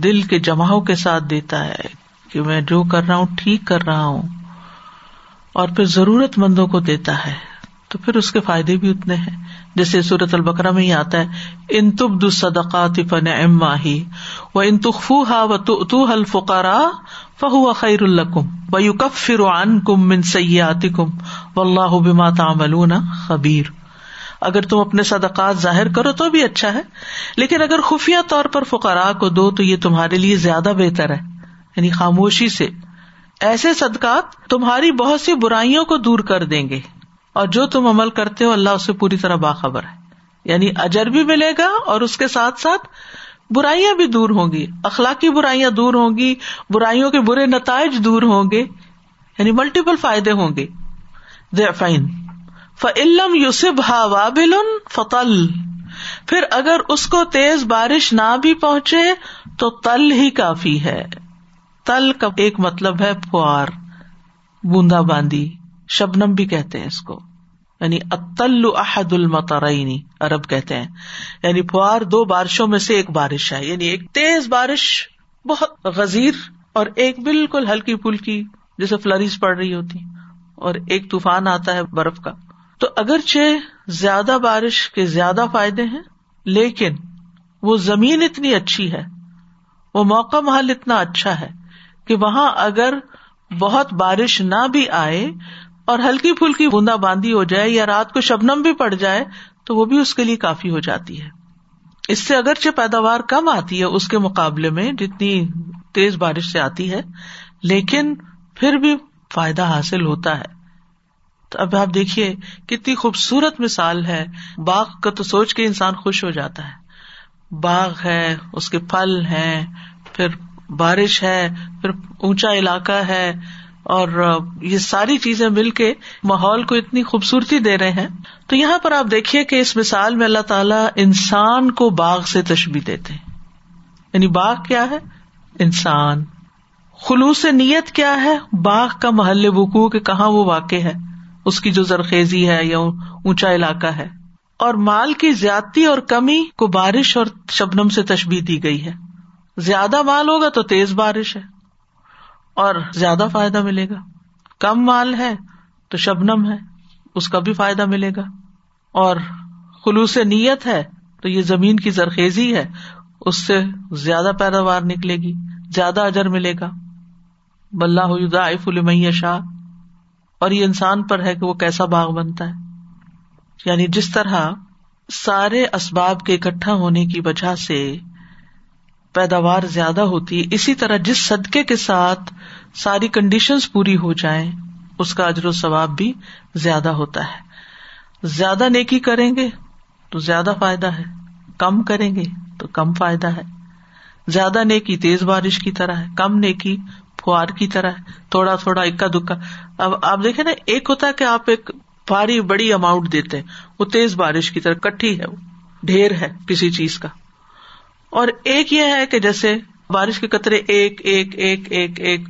دل کے جماؤ کے ساتھ دیتا ہے کہ میں جو کر رہا ہوں، ٹھیک کر رہا ہوں، اور پھر ضرورت مندوں کو دیتا ہے، تو پھر اس کے فائدے بھی اتنے ہیں۔ جیسے صورت البکرا میں ہی آتا ہے، ان تب دقات فن ام ماہی و ان تخو ہا و تو حل فکارا فہو خیر القم و یو کف فرعن کم من سیات کم و اللہ بما تعملون خبیر اگر تم اپنے صدقات ظاہر کرو تو بھی اچھا ہے، لیکن اگر خفیہ طور پر فقراء کو دو تو یہ تمہارے لیے زیادہ بہتر ہے۔ یعنی خاموشی سے۔ ایسے صدقات تمہاری بہت سی برائیوں کو دور کر دیں گے۔ اور جو تم عمل کرتے ہو، اللہ اسے پوری طرح باخبر ہے۔ یعنی اجر بھی ملے گا اور اس کے ساتھ ساتھ برائیاں بھی دور ہوں گی۔ اخلاقی برائیاں دور ہوں گی، برائیوں کے برے نتائج دور ہوں گے۔ یعنی ملٹیپل فائدے ہوں گے۔ فائن فعلم یوسف ہا وابل فتل پھر اگر اس کو تیز بارش نہ بھی پہنچے تو تل ہی کافی ہے۔ تل کا ایک مطلب ہے پوار، بوندا باندی، شبنم بھی کہتے ہیں اس کو۔ یعنی اتل احد المترینی عرب کہتے ہیں۔ یعنی فوار دو بارشوں میں سے ایک بارش ہے۔ یعنی ایک تیز بارش، بہت غزیر اور ایک بالکل ہلکی پھلکی جیسے فلریز پڑ رہی ہوتی۔ اور ایک طوفان آتا ہے برف کا۔ تو اگرچہ زیادہ بارش کے زیادہ فائدے ہیں، لیکن وہ زمین اتنی اچھی ہے، وہ موقع محل اتنا اچھا ہے کہ وہاں اگر بہت بارش نہ بھی آئے اور ہلکی پھلکی بوندا باندی ہو جائے یا رات کو شبنم بھی پڑ جائے، تو وہ بھی اس کے لیے کافی ہو جاتی ہے۔ اس سے اگرچہ پیداوار کم آتی ہے اس کے مقابلے میں جتنی تیز بارش سے آتی ہے، لیکن پھر بھی فائدہ حاصل ہوتا ہے۔ تو اب آپ دیکھیے کتنی خوبصورت مثال ہے۔ باغ کا تو سوچ کے انسان خوش ہو جاتا ہے۔ باغ ہے، اس کے پھل ہیں، پھر بارش ہے، پھر اونچا علاقہ ہے۔ اور یہ ساری چیزیں مل کے ماحول کو اتنی خوبصورتی دے رہے ہیں۔ تو یہاں پر آپ دیکھیے کہ اس مثال میں اللہ تعالیٰ انسان کو باغ سے تشبی دیتے یعنی باغ کیا ہے؟ انسان۔ خلوص نیت کیا ہے؟ باغ کا محل وقوع کے کہاں وہ واقع ہے۔ اس کی جو زرخیزی ہے یا اونچا علاقہ ہے۔ اور مال کی زیادتی اور کمی کو بارش اور شبنم سے تشبی دی گئی ہے۔ زیادہ مال ہوگا تو تیز بارش ہے اور زیادہ فائدہ ملے گا۔ کم مال ہے تو شبنم ہے، اس کا بھی فائدہ ملے گا۔ اور خلوص نیت ہے تو یہ زمین کی زرخیزی ہے، اس سے زیادہ پیداوار نکلے گی، زیادہ اجر ملے گا۔ بلّہ المیا شاہ اور یہ انسان پر ہے کہ وہ کیسا باغ بنتا ہے۔ یعنی جس طرح سارے اسباب کے اکٹھا ہونے کی وجہ سے پیداوار زیادہ ہوتی ہے، اسی طرح جس صدقے کے ساتھ ساری کنڈیشن پوری ہو جائیں، اس کا اجر و ثواب بھی زیادہ ہوتا ہے۔ زیادہ نیکی کریں گے تو زیادہ فائدہ ہے، کم کریں گے تو کم فائدہ ہے۔ زیادہ نیکی تیز بارش کی طرح ہے، کم نیکی فوار کی طرح ہے، تھوڑا تھوڑا اکا دکا۔ اب آپ دیکھیں نا، ایک ہوتا ہے کہ آپ ایک بھاری بڑی اماؤنٹ دیتے ہیں، وہ تیز بارش کی طرح، کٹھی ہے وہ، ڈھیر ہے کسی چیز کا۔ اور ایک یہ ہے کہ جیسے بارش کے قطرے ایک ایک ایک ایک ایک،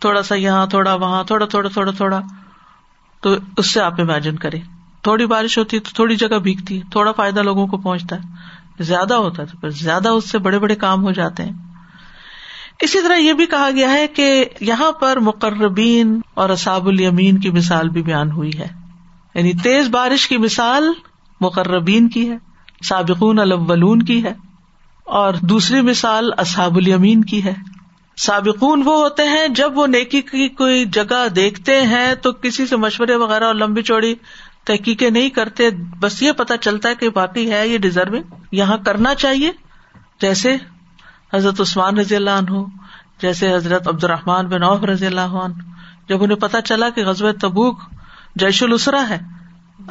تھوڑا سا یہاں، تھوڑا وہاں، تھوڑا تھوڑا تھوڑا تھوڑا، تو اس سے آپ امیجن کریں۔ تھوڑی بارش ہوتی ہے تو تھوڑی جگہ بھیگتی ہے، تھوڑا فائدہ لوگوں کو پہنچتا ہے۔ زیادہ ہوتا ہے تو پھر زیادہ اس سے بڑے بڑے کام ہو جاتے ہیں۔ اسی طرح یہ بھی کہا گیا ہے کہ یہاں پر مقربین اور اصاب الیمین کی مثال بھی بیان ہوئی ہے۔ یعنی تیز بارش کی مثال مقربین کی ہے، سابقون الاولون کی ہے، اور دوسری مثال اصحاب الیمین کی ہے۔ سابقون وہ ہوتے ہیں جب وہ نیکی کی کوئی جگہ دیکھتے ہیں تو کسی سے مشورے وغیرہ اور لمبی چوڑی تحقیقیں نہیں کرتے، بس یہ پتا چلتا ہے کہ باقی ہے یہ ڈیزرونگ، یہاں کرنا چاہیے، جیسے حضرت عثمان رضی اللہ عنہ، جیسے حضرت عبد الرحمان بن عوف رضی اللہ عنہ، جب انہیں پتا چلا کہ غزب تبوک جیش السرا ہے،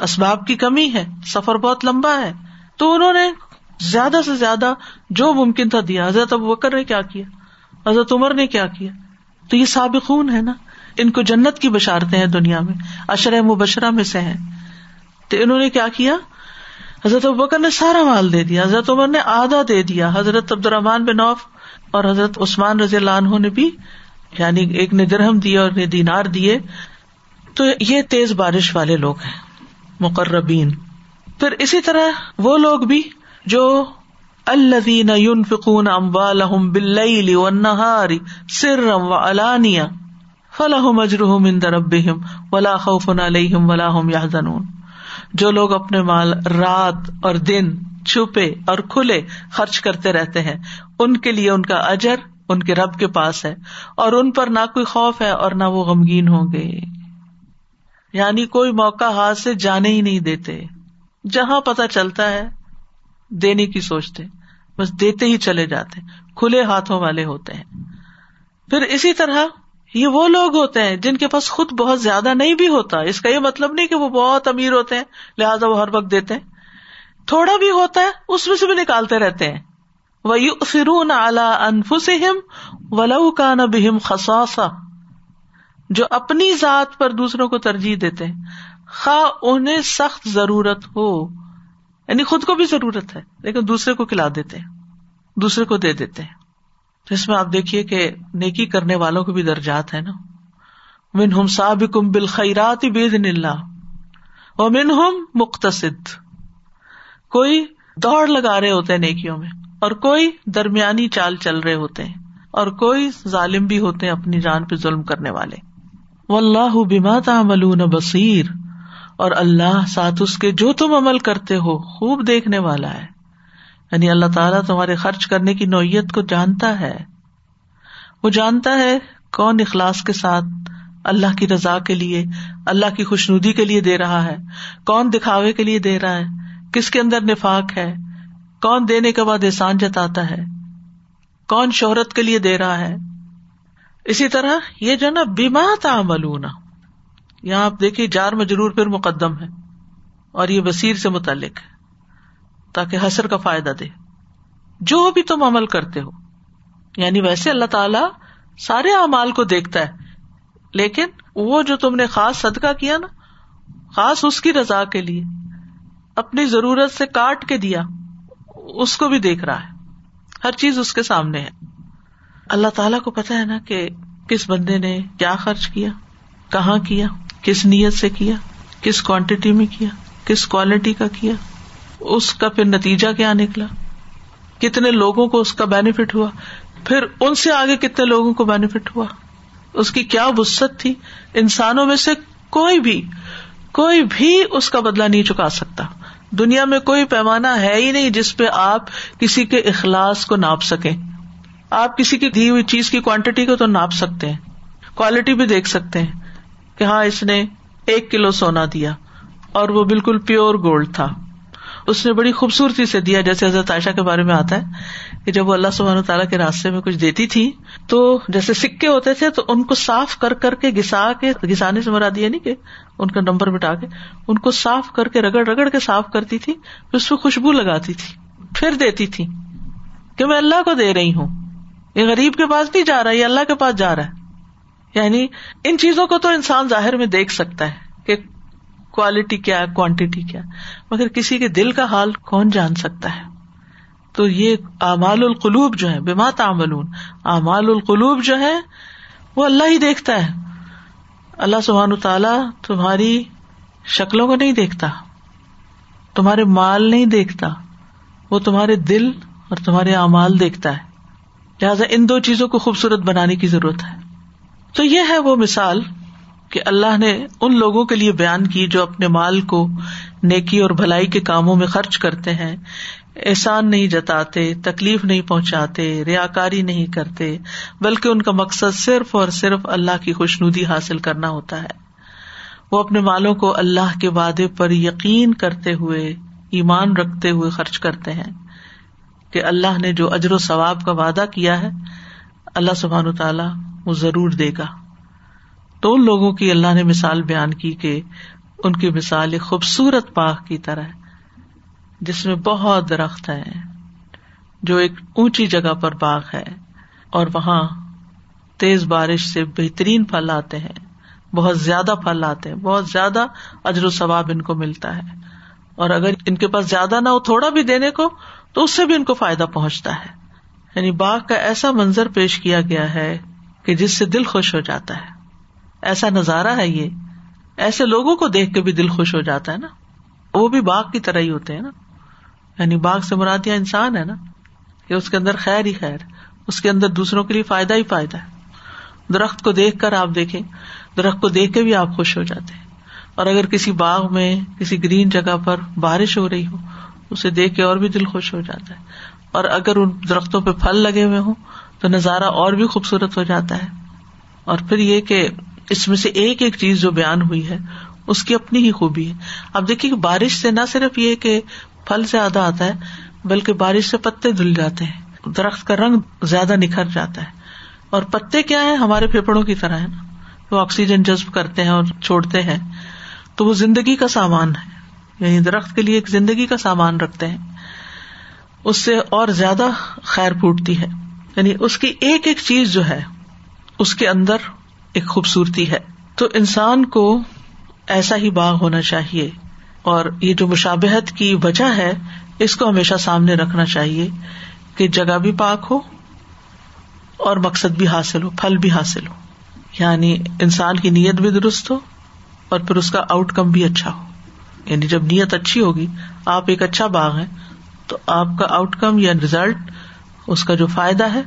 اسباب کی کمی ہے، سفر بہت لمبا ہے، تو انہوں نے زیادہ سے زیادہ جو ممکن تھا دیا۔ حضرت ابو بکر نے کیا کیا؟ حضرت عمر نے کیا کیا؟ تو یہ سابقون ہے نا؟ ان کو جنت کی بشارتے ہیں دنیا میں اشر مبشرہ میں سے ہیں۔ تو انہوں نے کیا کیا؟ حضرت بکر نے سارا مال دے دیا، حضرت عمر نے آدھا دے دیا، حضرت عبد الرحمان بن اوف اور حضرت عثمان رضی اللہ عنہ نے بھی یعنی ایک نے درہم دیے اور دینار دیے۔ تو یہ تیز بارش والے لوگ ہیں، مقربین۔ پھر اسی طرح وہ لوگ بھی جو الذین ينفقون اموالهم باللیل والنہار سرا وعلانیہ فلهم اجرهم عند ربهم ولا خوف علیہم ولا هم يحزنون جو لوگ اپنے مال رات اور دن چھپے اور کھلے خرچ کرتے رہتے ہیں ان کے لیے ان کا اجر ان کے رب کے پاس ہے اور ان پر نہ کوئی خوف ہے اور نہ وہ غمگین ہوں گے یعنی کوئی موقع ہاتھ سے جانے ہی نہیں دیتے جہاں پتا چلتا ہے، دینے کی سوچتے، بس دیتے ہی چلے جاتے، کھلے ہاتھوں والے ہوتے ہیں۔ پھر اسی طرح یہ وہ لوگ ہوتے ہیں جن کے پاس خود بہت زیادہ نہیں بھی ہوتا۔ اس کا یہ مطلب نہیں کہ وہ بہت امیر ہوتے ہیں، لہٰذا وہ ہر وقت دیتے ہیں۔ تھوڑا بھی ہوتا ہے، اس میں سے بھی نکالتے رہتے ہیں۔ وہ فرون اعلی انفسم ولو کا نہ بہم خساسا جو اپنی ذات پر دوسروں کو ترجیح دیتے ہیں۔ خواہ انہیں سخت ضرورت ہو۔ یعنی خود کو بھی ضرورت ہے، لیکن دوسرے کو کھلا دیتے ہیں، دوسرے کو دے دیتے ہیں۔ تو اس میں آپ دیکھیے کہ نیکی کرنے والوں کو بھی درجات ہے نا۔ من ہم صاب کم بل خیرات بے دن اللہ وہ مختصد کوئی دوڑ لگا رہے ہوتے ہیں نیکیوں میں اور کوئی درمیانی چال چل رہے ہوتے ہیں اور کوئی ظالم بھی ہوتے ہیں اپنی جان پہ ظلم کرنے والے۔ و اللہ بما تعملون بصیر۔ اور اللہ ساتھ اس کے جو تم عمل کرتے ہو خوب دیکھنے والا ہے۔ یعنی اللہ تعالیٰ تمہارے خرچ کرنے کی نوعیت کو جانتا ہے۔ وہ جانتا ہے کون اخلاص کے ساتھ اللہ کی رضا کے لیے، اللہ کی خوش ندی کے لیے دے رہا ہے۔ کون دکھاوے کے لیے دے رہا ہے؟ کس کے اندر نفاق ہے؟ کون دینے کے بعد احسان جتاتا ہے؟ کون شہرت کے لیے دے رہا ہے؟ اسی طرح یہ جو نا بیما تعملونا یہاں آپ دیکھیے، جار مجرور پھر مقدم ہے اور یہ بصیر سے متعلق ہے۔ تاکہ حسر کا فائدہ دے۔ جو بھی تم عمل کرتے ہو یعنی ویسے اللہ تعالی سارے اعمال کو دیکھتا ہے، لیکن وہ جو تم نے خاص صدقہ کیا نا، خاص اس کی رضا کے لیے، اپنی ضرورت سے کاٹ کے دیا، اس کو بھی دیکھ رہا ہے۔ ہر چیز اس کے سامنے ہے۔ اللہ تعالیٰ کو پتا ہے نا کہ کس بندے نے کیا خرچ کیا، کہاں کیا، کس نیت سے کیا، کس کوانٹٹی میں کیا، کس کوالٹی کا کیا۔ اس کا پھر نتیجہ کیا نکلا؟ کتنے لوگوں کو اس کا بینیفٹ ہوا؟ پھر ان سے آگے کتنے لوگوں کو بینیفٹ ہوا؟ اس کی کیا وسط تھی؟ انسانوں میں سے کوئی بھی کوئی بھی اس کا بدلا نہیں چکا سکتا۔ دنیا میں کوئی پیمانہ ہے ہی نہیں جس پہ آپ کسی کے اخلاص کو ناپ سکیں۔ آپ کسی کی دی ہوئی چیز کی کوانٹٹی کو تو ناپ سکتے ہیں۔ کوالٹی بھی دیکھ سکتے ہیں کہ ہاں اس نے ایک کلو سونا دیا اور وہ بالکل پیور گولڈ تھا۔ اس نے بڑی خوبصورتی سے دیا، جیسے حضرت عائشہ کے بارے میں آتا ہے کہ جب وہ اللہ سبحانہ تعالیٰ کے راستے میں کچھ دیتی تھی، تو جیسے سکے ہوتے تھے، تو ان کو صاف کر کر کے گسا کے، گسانے سے مرا دیا نہیں کہ ان کا نمبر مٹا کے، ان کو صاف کر کے، رگڑ رگڑ کے صاف کرتی تھی اس پہ خوشبو لگاتی تھی، پھر دیتی تھی کہ میں اللہ کو دے رہی ہوں۔ یہ غریب کے پاس نہیں جا رہا، یہ اللہ کے پاس جا رہا ہے۔ یعنی ان چیزوں کو تو انسان ظاہر میں دیکھ سکتا ہے کہ کوالٹی کیا کوانٹٹی کیا مگر کسی کے دل کا حال کون جان سکتا ہے؟ تو یہ اعمال القلوب جو ہے بیما تعملون، اعمال القلوب جو ہے وہ اللہ ہی دیکھتا ہے۔ اللہ سبحان تعالیٰ تمہاری شکلوں کو نہیں دیکھتا، تمہارے مال نہیں دیکھتا، وہ تمہارے دل اور تمہارے اعمال دیکھتا ہے۔ لہٰذا ان دو چیزوں کو خوبصورت بنانے کی ضرورت ہے۔ تو یہ ہے وہ مثال کہ اللہ نے ان لوگوں کے لیے بیان کی جو اپنے مال کو نیکی اور بھلائی کے کاموں میں خرچ کرتے ہیں۔ احسان نہیں جتاتے، تکلیف نہیں پہنچاتے ریا کاری نہیں کرتے، بلکہ ان کا مقصد صرف اور صرف اللہ کی خوش ندی حاصل کرنا ہوتا ہے۔ وہ اپنے مالوں کو اللہ کے وعدے پر یقین کرتے ہوئے، ایمان رکھتے ہوئے خرچ کرتے ہیں۔ کہ اللہ نے جو اجر و ثواب کا وعدہ کیا ہے، اللہ سبحان تعالیٰ وہ ضرور دے گا۔ تو ان لوگوں کی اللہ نے مثال بیان کی کہ ان کی مثال ایک خوبصورت باغ کی طرح ہے، جس میں بہت درخت ہے جو ایک اونچی جگہ پر باغ ہے، اور وہاں تیز بارش سے بہترین پھل آتے ہیں، بہت زیادہ پھل آتے ہیں، بہت زیادہ اجر و ثواب ان کو ملتا ہے۔ اور اگر ان کے پاس زیادہ نہ ہو، تھوڑا بھی دینے کو، تو اس سے بھی ان کو فائدہ پہنچتا ہے۔ یعنی باغ کا ایسا منظر پیش کیا گیا ہے کہ جس سے دل خوش ہو جاتا ہے۔ ایسا نظارہ ہے یہ۔ ایسے لوگوں کو دیکھ کے بھی دل خوش ہو جاتا ہے نا۔ وہ بھی باغ کی طرح ہی ہوتے ہیں نا۔ یعنی باغ سے مراد یا انسان ہے نا کہ اس کے اندر خیر ہی خیر، اس کے اندر دوسروں کے لیے فائدہ ہی فائدہ ہے۔ درخت کو دیکھ کر آپ دیکھیں، درخت کو دیکھ کے بھی آپ خوش ہو جاتے ہیں۔ اور اگر کسی باغ میں، کسی گرین جگہ پر بارش ہو رہی ہو، اسے دیکھ کے اور بھی دل خوش ہو جاتا ہے۔ اور اگر ان درختوں پہ پھل لگے ہوئے ہوں تو نظارہ اور بھی خوبصورت ہو جاتا ہے۔ اور پھر یہ کہ اس میں سے ایک ایک چیز جو بیان ہوئی ہے، اس کی اپنی ہی خوبی ہے۔ اب دیکھیے بارش سے نہ صرف یہ کہ پھل زیادہ آتا ہے، بلکہ بارش سے پتے دھل جاتے ہیں۔ درخت کا رنگ زیادہ نکھر جاتا ہے۔ اور پتے کیا ہے ہمارے پھیپڑوں کی طرح ہے نا۔ وہ آکسیجن جذب کرتے ہیں اور چھوڑتے ہیں۔ تو وہ زندگی کا سامان ہے۔ یعنی درخت کے لیے ایک زندگی کا سامان رکھتے ہیں۔ اس سے اور زیادہ خیر پھوٹتی ہے۔ یعنی اس کی ایک ایک چیز جو ہے، اس کے اندر ایک خوبصورتی ہے۔ تو انسان کو ایسا ہی باغ ہونا چاہیے اور یہ جو مشابہت کی وجہ ہے، اس کو ہمیشہ سامنے رکھنا چاہیے کہ جگہ بھی پاک ہو اور مقصد بھی حاصل ہو، پھل بھی حاصل ہو۔ یعنی انسان کی نیت بھی درست ہو اور پھر اس کا آؤٹ کم بھی اچھا ہو۔ یعنی جب نیت اچھی ہوگی، آپ ایک اچھا باغ ہے تو آپ کا آؤٹ کم یا ریزلٹ اس کا جو فائدہ ہے،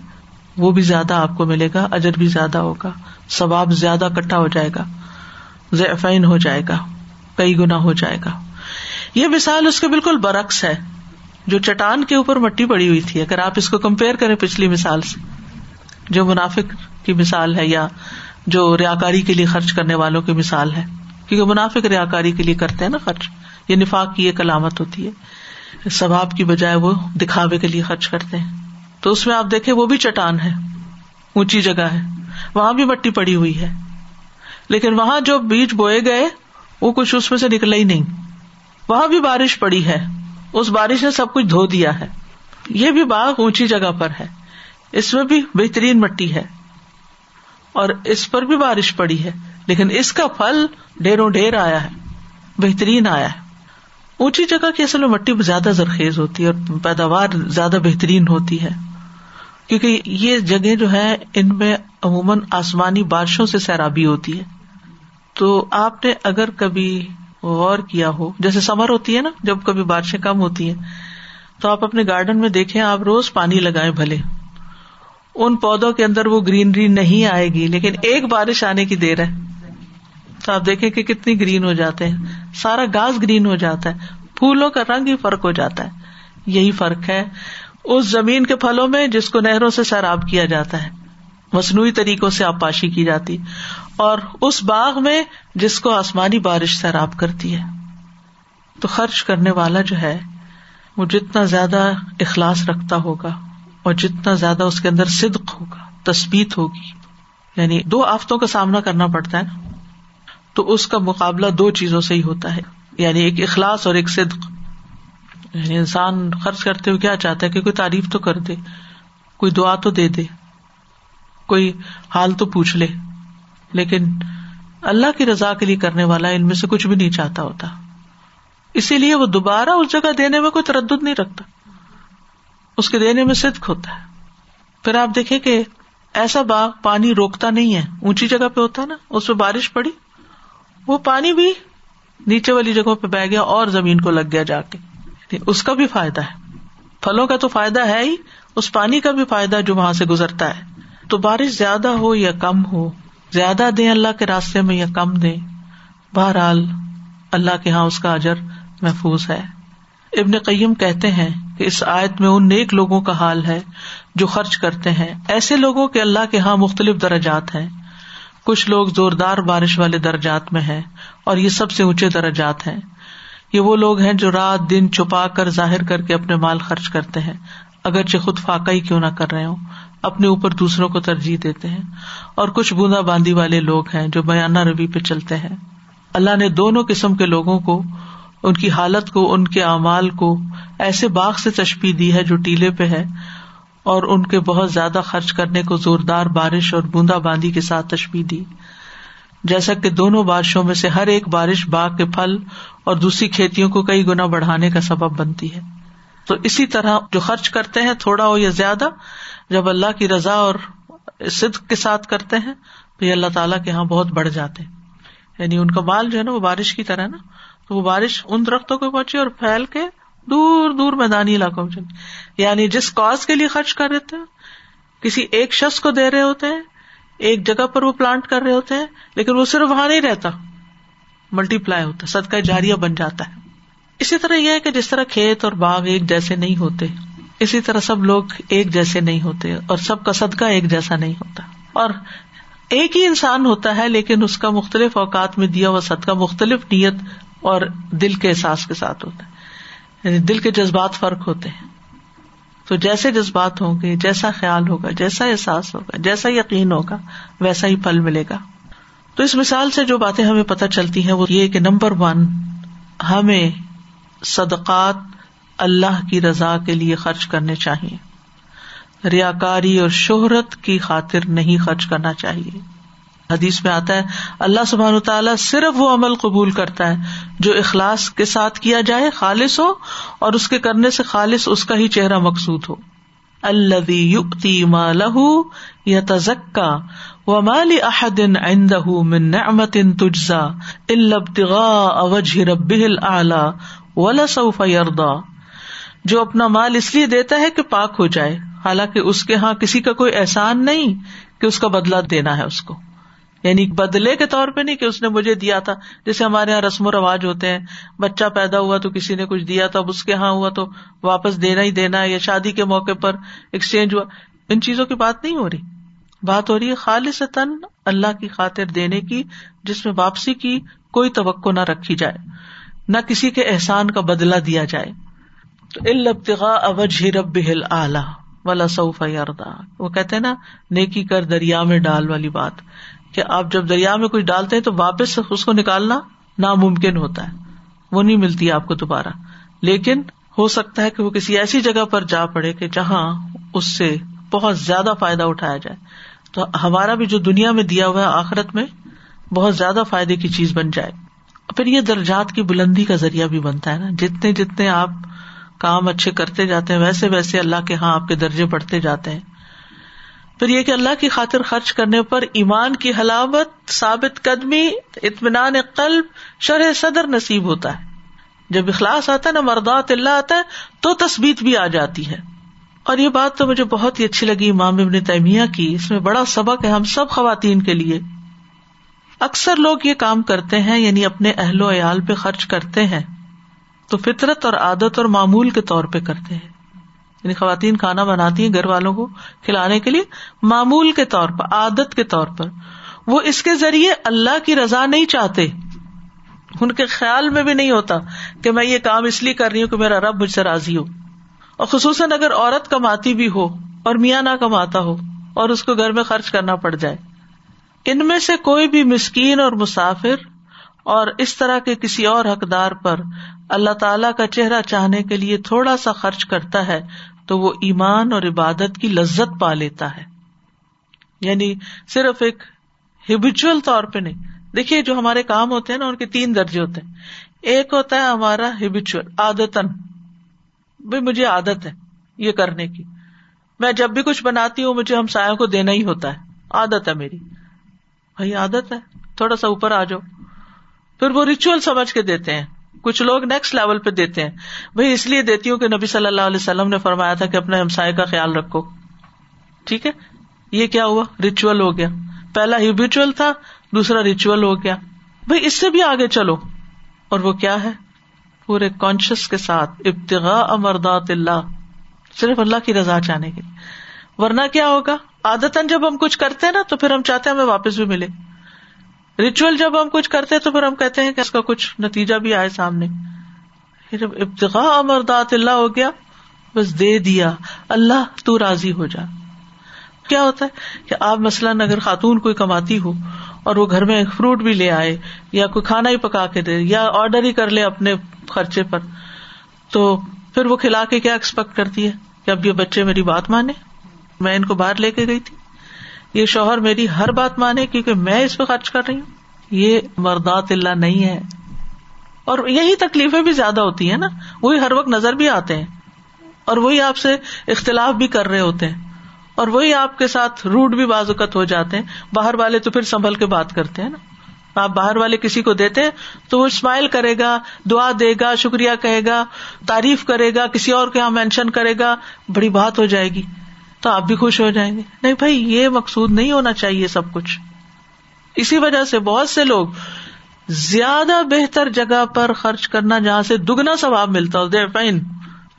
وہ بھی زیادہ آپ کو ملے گا، اجر بھی زیادہ ہوگا۔ ثواب زیادہ کٹھا ہو جائے گا زیفین ہو جائے گا، کئی گنا ہو جائے گا۔ یہ مثال اس کے بالکل برعکس ہے، جو چٹان کے اوپر مٹی پڑی ہوئی تھی۔ اگر آپ اس کو کمپیئر کریں پچھلی مثال سے، جو منافق کی مثال ہے یا جو ریا کاری کے لیے خرچ کرنے والوں کی مثال ہے۔ کیونکہ منافق ریا کاری کے لیے کرتے ہیں نا خرچ، یہ نفاق کی ایک علامت ہوتی ہے۔ ثواب کی بجائے وہ دکھاوے کے لیے خرچ کرتے ہیں۔ تو اس میں آپ دیکھیں وہ بھی چٹان ہے، اونچی جگہ ہے۔ وہاں بھی مٹی پڑی ہوئی ہے۔ لیکن وہاں جو بیج بوئے گئے، وہ کچھ اس میں سے نکلا ہی نہیں۔ وہاں بھی بارش پڑی ہے۔ اس بارش نے سب کچھ دھو دیا ہے۔ یہ بھی باغ اونچی جگہ پر ہے۔ اس میں بھی بہترین مٹی ہے۔ اور اس پر بھی بارش پڑی ہے۔ لیکن اس کا پھل ڈیروں ڈیر آیا ہے۔ بہترین آیا ہے۔ اونچی جگہ کی اصل میں مٹی زیادہ زرخیز ہوتی ہے اور پیداوار زیادہ بہترین ہوتی ہے۔ کیونکہ یہ جگہ جو ہے ان میں عموماً آسمانی بارشوں سے سیرابی ہوتی ہے۔ تو آپ نے اگر کبھی غور کیا ہو، جیسے سمر ہوتی ہے نا، جب کبھی بارشیں کم ہوتی ہیں، تو آپ اپنے گارڈن میں دیکھیں، آپ روز پانی لگائیں بھلے۔ ان پودوں کے اندر وہ گرینری نہیں آئے گی، لیکن ایک بارش آنے کی دیر ہے۔ تو آپ دیکھیں کہ کتنی گرین ہو جاتے ہیں۔ سارا گاس گرین ہو جاتا ہے۔ پھولوں کا رنگ ہی فرق ہو جاتا ہے۔ یہی فرق ہے۔ اس زمین کے پھلوں میں جس کو نہروں سے سیراب کیا جاتا ہے۔ مصنوعی طریقوں سے آبپاشی کی جاتی اور اس باغ میں جس کو آسمانی بارش سیراب کرتی ہے۔ تو خرچ کرنے والا جو ہے، وہ جتنا زیادہ اخلاص رکھتا ہوگا اور جتنا زیادہ اس کے اندر صدق ہوگا تسبیت ہوگی۔ یعنی دو آفتوں کا سامنا کرنا پڑتا ہے نا۔ تو اس کا مقابلہ دو چیزوں سے ہی ہوتا ہے۔ یعنی ایک اخلاص اور ایک صدق۔ یعنی انسان خرچ کرتے ہوئے کیا چاہتا ہے کہ کوئی تعریف تو کر دے، کوئی دعا تو دے دے۔ کوئی حال تو پوچھ لے۔ لیکن اللہ کی رضا کے لیے کرنے والا ان میں سے کچھ بھی نہیں چاہتا ہوتا۔ اسی لیے وہ دوبارہ اس جگہ دینے میں کوئی تردد نہیں رکھتا۔ اس کے دینے میں صدق ہوتا ہے۔ پھر آپ دیکھیں کہ ایسا باغ پانی روکتا نہیں ہے۔ اونچی جگہ پہ ہوتا ہے نا، اس پہ بارش پڑی۔ وہ پانی بھی نیچے والی جگہوں پہ بہ گیا اور زمین کو لگ گیا جا کے۔ یعنی اس کا بھی فائدہ ہے۔ پھلوں کا تو فائدہ ہے ہی، اس پانی کا بھی فائدہ جو وہاں سے گزرتا ہے۔ تو بارش زیادہ ہو یا کم ہو؟ زیادہ دیں اللہ کے راستے میں یا کم دیں؟ بہرحال، اللہ کے یہاں اس کا اجر محفوظ ہے۔ ابن قیم کہتے ہیں کہ اس آیت میں ان نیک لوگوں کا حال ہے جو خرچ کرتے ہیں۔ ایسے لوگوں کے اللہ کے یہاں مختلف درجات ہیں۔ کچھ لوگ زوردار بارش والے درجات میں ہیں اور یہ سب سے اونچے درجات ہیں۔ یہ وہ لوگ ہیں جو رات دن چھپا کر ظاہر کر کے اپنے مال خرچ کرتے ہیں۔ اگرچہ خود فاقہ ہی کیوں نہ کر رہے ہوں۔ اپنے اوپر دوسروں کو ترجیح دیتے ہیں اور کچھ بوندا باندی والے لوگ ہیں جو بیانہ روی پہ چلتے ہیں۔ اللہ نے دونوں قسم کے لوگوں کو، ان کی حالت کو، ان کے اعمال کو ایسے باغ سے تشبی دی ہے جو ٹیلے پہ ہے اور ان کے بہت زیادہ خرچ کرنے کو زوردار بارش اور بوندا باندی کے ساتھ تشبی دی۔ جیسا کہ دونوں بارشوں میں سے ہر ایک بارش باغ کے پھل اور دوسری کھیتیوں کو کئی گنا بڑھانے کا سبب بنتی ہے۔ تو اسی طرح جو خرچ کرتے ہیں تھوڑا ہو یا زیادہ، جب اللہ کی رضا اور صدق کے ساتھ کرتے ہیں، تو یہ اللہ تعالیٰ کے یہاں بہت بڑھ جاتے ہیں۔ یعنی ان کا مال جو ہے نا وہ بارش کی طرح نا، تو وہ بارش ان درختوں کو پہنچی اور پھیل کے دور دور میدانی علاقوں میں چلی۔ یعنی جس کاز کے لیے خرچ کر رہے تھے، کسی ایک شخص کو دے رہے ہوتے ہیں، ایک جگہ پر وہ پلانٹ کر رہے ہوتے ہیں، لیکن وہ صرف وہاں نہیں رہتا، ملٹی پلائی ہوتا سد کا جاریا بن جاتا ہے۔ اسی طرح یہ ہے کہ جس طرح کھیت اور باغ ایک جیسے نہیں ہوتے، اسی طرح سب لوگ ایک جیسے نہیں ہوتے اور سب کا صدقہ ایک جیسا نہیں ہوتا۔ اور ایک ہی انسان ہوتا ہے، لیکن اس کا مختلف اوقات میں دیا ہوا صدقہ مختلف نیت اور دل کے احساس کے ساتھ ہوتا ہے۔ یعنی دل کے جذبات فرق ہوتے ہیں۔ تو جیسے جذبات ہوں گے، جیسا خیال ہوگا، جیسا احساس ہوگا، جیسا یقین ہوگا، ویسا ہی پھل ملے گا۔ تو اس مثال سے جو باتیں ہمیں پتہ چلتی ہیں وہ یہ کہ نمبر ون، ہمیں صدقات اللہ کی رضا کے لیے خرچ کرنے چاہیے۔ ریا کاری اور شہرت کی خاطر نہیں خرچ کرنا چاہیے۔ حدیث میں آتا ہے، اللہ سبحان تعالیٰ صرف وہ عمل قبول کرتا ہے جو اخلاص کے ساتھ کیا جائے، خالص ہو، اور اس کے کرنے سے خالص اس کا ہی چہرہ مقصود ہو۔ الذي يؤتي ماله يتزكى وما لأحد عنده من نعمة تجزى إلا ابتغاء وجه ربه الأعلى ولسوف يرضى۔ جو اپنا مال اس لیے دیتا ہے کہ پاک ہو جائے۔ حالانکہ اس کے ہاں کسی کا کوئی احسان نہیں کہ اس کا بدلا دینا ہے اس کو۔ یعنی بدلے کے طور پہ نہیں کہ اس نے مجھے دیا تھا۔ جیسے ہمارے یہاں رسم و رواج ہوتے ہیں، بچہ پیدا ہوا تو کسی نے کچھ دیا تھا اب اس کے یہاں ہوا تو واپس دینا ہی دینا یا شادی کے موقع پر ایکسچینج ہوا۔ ان چیزوں کی بات نہیں ہو رہی۔ بات ہو رہی ہے خالص تن اللہ کی خاطر دینے کی، جس میں واپسی کی کوئی توقع نہ رکھی جائے۔ نہ کسی کے احسان کا بدلا دیا جائے۔ تو البتغا اوج رب ہل اعلی والا سعف وہ کہتے نا، نیکی کر دریا میں ڈال والی بات۔ کہ آپ جب دریا میں کچھ ڈالتے ہیں تو واپس اس کو نکالنا ناممکن ہوتا ہے۔ وہ نہیں ملتی آپ کو دوبارہ۔ لیکن ہو سکتا ہے کہ وہ کسی ایسی جگہ پر جا پڑے کہ جہاں اس سے بہت زیادہ فائدہ اٹھایا جائے۔ تو ہمارا بھی جو دنیا میں دیا ہوا ہے، آخرت میں بہت زیادہ فائدے کی چیز بن جائے۔ پھر یہ درجات کی بلندی کا ذریعہ بھی بنتا ہے نا۔ جتنے جتنے آپ کام اچھے کرتے جاتے ہیں، ویسے ویسے اللہ کے ہاں آپ کے درجے بڑھتے جاتے ہیں۔ پھر یہ کہ اللہ کی خاطر خرچ کرنے پر ایمان کی حلاوت، ثابت قدمی، اطمینان قلب، شرح صدر نصیب ہوتا ہے۔ جب اخلاص آتا ہے نا مردات اللہ آتا ہے، تو تصویر بھی آ جاتی ہے۔ اور یہ بات تو مجھے بہت ہی اچھی لگی امام ابن تیمیہ کی۔ اس میں بڑا سبق ہے ہم سب خواتین کے لیے۔ اکثر لوگ یہ کام کرتے ہیں یعنی اپنے اہل و عیال پہ خرچ کرتے ہیں، تو فطرت اور عادت اور معمول کے طور پہ کرتے ہیں۔ یعنی خواتین کھانا بناتی ہیں گھر والوں کو کھلانے کے لیے معمول کے طور پر، عادت کے طور پر۔ وہ اس کے ذریعے اللہ کی رضا نہیں چاہتے۔ ان کے خیال میں بھی نہیں ہوتا کہ میں یہ کام اس لیے کر رہی ہوں کہ میرا رب مجھ سے راضی ہو۔ اور خصوصاً اگر عورت کماتی بھی ہو اور میاں نہ کماتا ہو اور اس کو گھر میں خرچ کرنا پڑ جائے۔ ان میں سے کوئی بھی مسکین اور مسافر اور اس طرح کے کسی اور حقدار پر اللہ تعالی کا چہرہ چاہنے کے لیے تھوڑا سا خرچ کرتا ہے تو وہ ایمان اور عبادت کی لذت پا لیتا ہے۔ یعنی صرف ایک ہیبیچل طور پہ نہیں۔ دیکھیے جو ہمارے کام ہوتے ہیں نا، ان کے تین درجے ہوتے ہیں۔ ایک ہوتا ہے ہمارا ہیبیچل آدتن بھائی مجھے عادت ہے یہ کرنے کی۔ میں جب بھی کچھ بناتی ہوں، مجھے ہم سایہ کو دینا ہی ہوتا ہے۔ عادت ہے میری۔ بھائی عادت ہے۔ تھوڑا سا اوپر آ جاؤ۔ پھر وہ ریچول سمجھ کے دیتے ہیں۔ کچھ لوگ نیکسٹ لیول پہ دیتے ہیں۔ بھائی اس لیے دیتی ہوں کہ نبی صلی اللہ علیہ وسلم نے فرمایا تھا کہ اپنے ہمسائے کا خیال رکھو۔ ٹھیک ہے؟ یہ کیا ہوا؟ ریچول ہو گیا۔ پہلا ہیبیچل تھا، دوسرا ریچول ہو گیا۔ بھائی اس سے بھی آگے چلو۔ اور وہ کیا ہے؟ پورے کانشیس کے ساتھ۔ ابتغا امردات اللہ۔ صرف اللہ کی رضا چاہنے کے ورنہ کیا ہوگا؟ عادت جب ہم کچھ کرتے ہیں نا تو پھر ہم چاہتے ہیں ہمیں واپس بھی ملے۔ ریچول جب ہم کچھ کرتے تو پھر ہم کہتے ہیں کہ اس کا کچھ نتیجہ بھی آئے سامنے۔ جب ابتغا امردات اللہ ہو گیا، بس دے دیا۔ اللہ، تو راضی ہو جا۔ کیا ہوتا ہے کہ آپ مثلاً اگر خاتون کوئی کماتی ہو اور وہ گھر میں فروٹ بھی لے آئے یا کوئی کھانا ہی پکا کے دے یا آرڈر ہی کر لے اپنے خرچے پر، تو پھر وہ کھلا کے کیا ایکسپیکٹ کرتی ہے کہ اب یہ بچے میری بات مانے؟ میں ان کو باہر لے کے گئی تھی۔ یہ شوہر میری ہر بات مانے کیونکہ میں اس پہ خرچ کر رہی ہوں۔ یہ مردات اللہ نہیں ہے۔ اور یہی تکلیفیں بھی زیادہ ہوتی ہیں نا۔ وہی ہر وقت نظر بھی آتے ہیں۔ اور وہی آپ سے اختلاف بھی کر رہے ہوتے ہیں۔ اور وہی آپ کے ساتھ روڈ بھی بازوقت ہو جاتے ہیں۔ باہر والے تو پھر سنبھل کے بات کرتے ہیں نا۔ آپ باہر والے کسی کو دیتے ہیں تو وہ اسمائل کرے گا، دعا دے گا، شکریہ کہے گا، تعریف کرے گا، کسی اور کے یہاں مینشن کرے گا، بڑی بات ہو جائے گی۔ تو آپ بھی خوش ہو جائیں گے۔ نہیں بھائی، یہ مقصود نہیں ہونا چاہیے سب کچھ۔ اسی وجہ سے بہت سے لوگ زیادہ بہتر جگہ پر خرچ کرنا، جہاں سے دگنا ثواب ملتا ہو دیر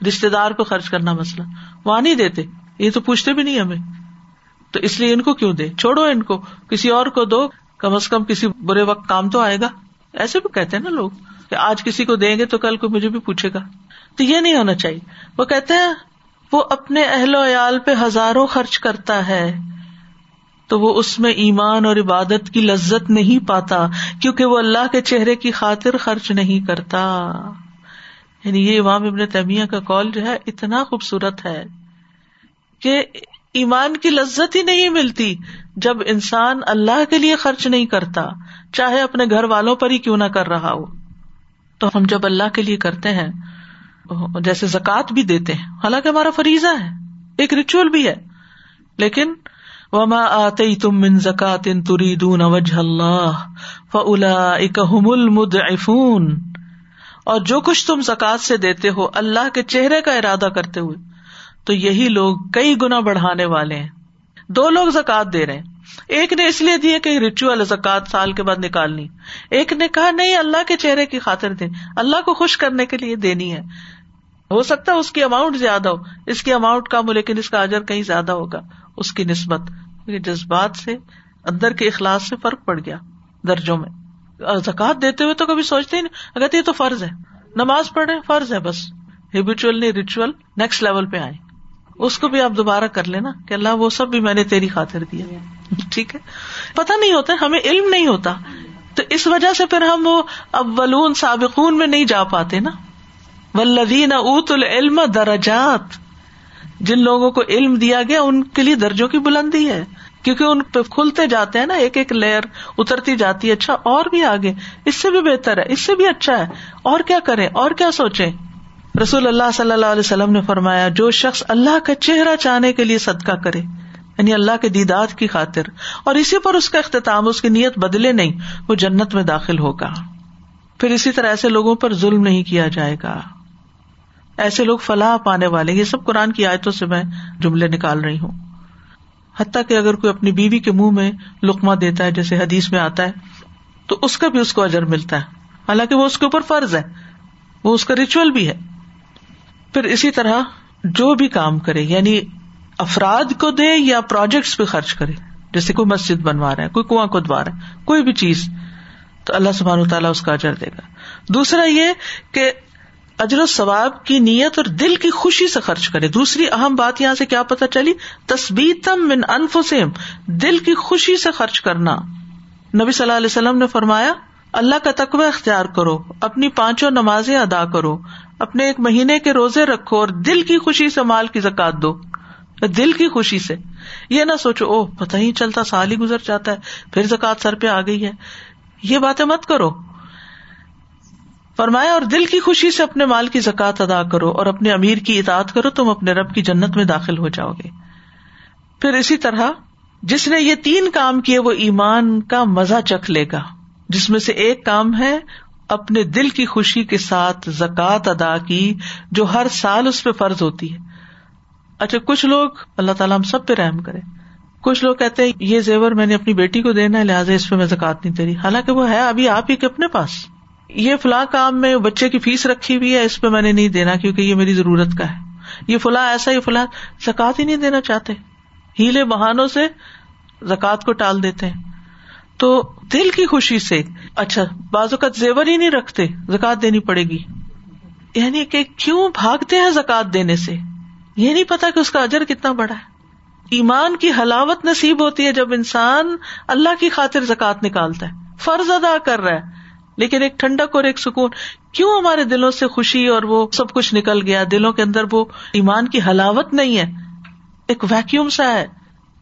رشتے دار کو خرچ کرنا مسئلہ۔ وہاں نہیں دیتے۔ یہ تو پوچھتے بھی نہیں ہمیں۔ تو اس لیے ان کو کیوں دے؟ چھوڑو ان کو۔ کسی اور کو دو۔ کم از کم کسی برے وقت کام تو آئے گا۔ ایسے بھی کہتے ہیں نا لوگ کہ آج کسی کو دیں گے تو کل کو مجھے بھی پوچھے گا۔ تو یہ نہیں ہونا چاہیے۔ وہ کہتے ہیں وہ اپنے اہل و عیال پہ ہزاروں خرچ کرتا ہے تو وہ اس میں ایمان اور عبادت کی لذت نہیں پاتا، کیونکہ وہ اللہ کے چہرے کی خاطر خرچ نہیں کرتا۔ یعنی یہ امام ابن تیمیہ کا کال جو ہے اتنا خوبصورت ہے کہ ایمان کی لذت ہی نہیں ملتی جب انسان اللہ کے لیے خرچ نہیں کرتا، چاہے اپنے گھر والوں پر ہی کیوں نہ کر رہا ہو۔ تو ہم جب اللہ کے لیے کرتے ہیں جیسے زکات بھی دیتے ہیں۔ حالانکہ ہمارا فریضہ ہے، ایک ریچول بھی ہے۔ لیکن وما آتے تم من زکات تری دون وجہ اللہ فلا اکم المد اور جو کچھ تم زکات سے دیتے ہو، اللہ کے چہرے کا ارادہ کرتے ہوئے، تو یہی لوگ کئی گنا بڑھانے والے ہیں۔ دو لوگ زکات دے رہے ہیں۔ ایک نے اس لیے دیے کہ ریچول زکات سال کے بعد نکالنی۔ ایک نے کہا، نہیں، اللہ کے چہرے کی خاطر دیں۔ اللہ کو خوش کرنے کے لیے دینی ہے۔ ہو سکتا ہے اس کی اماؤنٹ زیادہ ہو۔ اس کی اماؤنٹ کم ہو، لیکن اس کا اجر کہیں زیادہ ہوگا۔ اس کی نسبت جذبات سے اندر کے اخلاص سے فرق پڑ گیا درجوں میں۔ زکات دیتے ہوئے تو کبھی سوچتے ہی نہیں۔ اگر یہ تو فرض ہے۔ نماز پڑھے فرض ہے بس۔ ہیبیچل نہیں ریچول نیکسٹ لیول پہ آئے اس کو بھی آپ دوبارہ کر لینا کہ اللہ وہ سب بھی میں نے تیری خاطر دیا۔ ٹھیک ہے؟ پتا نہیں ہوتا، ہمیں علم نہیں ہوتا۔ تو اس وجہ سے پھر ہم وہ اولون، سابقون میں نہیں جا پاتے نا۔ ولدین اوت العلم درجات۔ جن لوگوں کو علم دیا گیا، ان کے لیے درجوں کی بلندی ہے۔ کیونکہ ان پہ کھلتے جاتے ہیں نا، ایک ایک لیئر اترتی جاتی ہے۔ اچھا اور بھی آگے۔ اس سے بھی بہتر ہے، اس سے بھی اچھا ہے۔ اور کیا کرے اور کیا سوچے رسول اللہ صلی اللہ علیہ وسلم نے فرمایا، جو شخص اللہ کا چہرہ چاہنے کے لیے صدقہ کرے یعنی اللہ کے دیدار کی خاطر، اور اسی پر اس کا اختتام، اس کی نیت بدلے نہیں، وہ جنت میں داخل ہوگا۔ پھر اسی طرح ایسے لوگوں پر ظلم نہیں کیا جائے گا۔ ایسے لوگ فلاح پانے والے، یہ سب قرآن کی آیتوں سے میں جملے نکال رہی ہوں۔ حتیٰ کہ اگر کوئی اپنی بیوی کے منہ میں لکما دیتا ہے، جیسے حدیث میں آتا ہے، تو اس کا بھی اس کو اجر ملتا ہے۔ حالانکہ وہ اس کے اوپر فرض ہے، وہ اس کا ریچول بھی ہے۔ پھر اسی طرح جو بھی کام کرے یعنی افراد کو دے یا پروجیکٹس پہ خرچ کرے۔ جیسے کوئی مسجد بنوا رہا ہے، کوئی کنواں کدوا رہا ہے، کوئی بھی چیز، تو اللہ سبحان تعالیٰ اس کا اجر دے گا۔ دوسرا یہ کہ اجر و ثواب کی نیت اور دل کی خوشی سے خرچ کرے۔ دوسری اہم بات یہاں سے کیا پتا چلی؟ تصبیتم من انفسم دل کی خوشی سے خرچ کرنا۔ نبی صلی اللہ علیہ وسلم نے فرمایا، اللہ کا تقوی اختیار کرو، اپنی پانچوں نمازیں ادا کرو۔ اپنے ایک مہینے کے روزے رکھو اور دل کی خوشی سے مال کی زکات دو۔ دل کی خوشی سے۔ یہ نہ سوچو او پتہ ہی چلتا، سال ہی گزر جاتا ہے، پھر زکات سر پہ آ گئی ہے۔ یہ باتیں مت کرو۔ فرمایا، اور دل کی خوشی سے اپنے مال کی زکات ادا کرو اور اپنے امیر کی اطاعت کرو، تم اپنے رب کی جنت میں داخل ہو جاؤ گے۔ پھر اسی طرح، جس نے یہ تین کام کیے، وہ ایمان کا مزہ چکھ لے گا۔ جس میں سے ایک کام ہے اپنے دل کی خوشی کے ساتھ زکات ادا کی جو ہر سال اس پہ فرض ہوتی ہے۔ اچھا کچھ لوگ اللہ تعالیٰ ہم سب پہ رحم کرے۔ کچھ لوگ کہتے ہیں، یہ زیور میں نے اپنی بیٹی کو دینا ہے، لہٰذا اس پہ میں زکات نہیں دے رہی۔ حالانکہ وہ ہے ابھی آپ ہی کے اپنے پاس۔ یہ فلاں کام میں بچے کی فیس رکھی ہوئی ہے، اس پہ میں نے نہیں دینا کیونکہ یہ میری ضرورت کا ہے۔ یہ فلاں ایسا، یہ فلاں زکات ہی نہیں دینا چاہتے۔ ہیلے بہانوں سے زکات کو ٹال دیتے ہیں۔ تو دل کی خوشی سے اچھا بازو کا زیور ہی نہیں رکھتے، زکات دینی پڑے گی۔ یعنی کہ کیوں بھاگتے ہیں زکات دینے سے؟ یہ نہیں پتا کہ اس کا اجر کتنا بڑا ہے۔ ایمان کی حلاوت نصیب ہوتی ہے جب انسان اللہ کی خاطر زکات نکالتا ہے۔ فرض ادا کر رہا ہے، لیکن ایک ٹھنڈک اور ایک سکون۔ کیوں ہمارے دلوں سے خوشی اور وہ سب کچھ نکل گیا، دلوں کے اندر وہ ایمان کی حلاوت نہیں ہے؟ ایک ویکیوم سا ہے،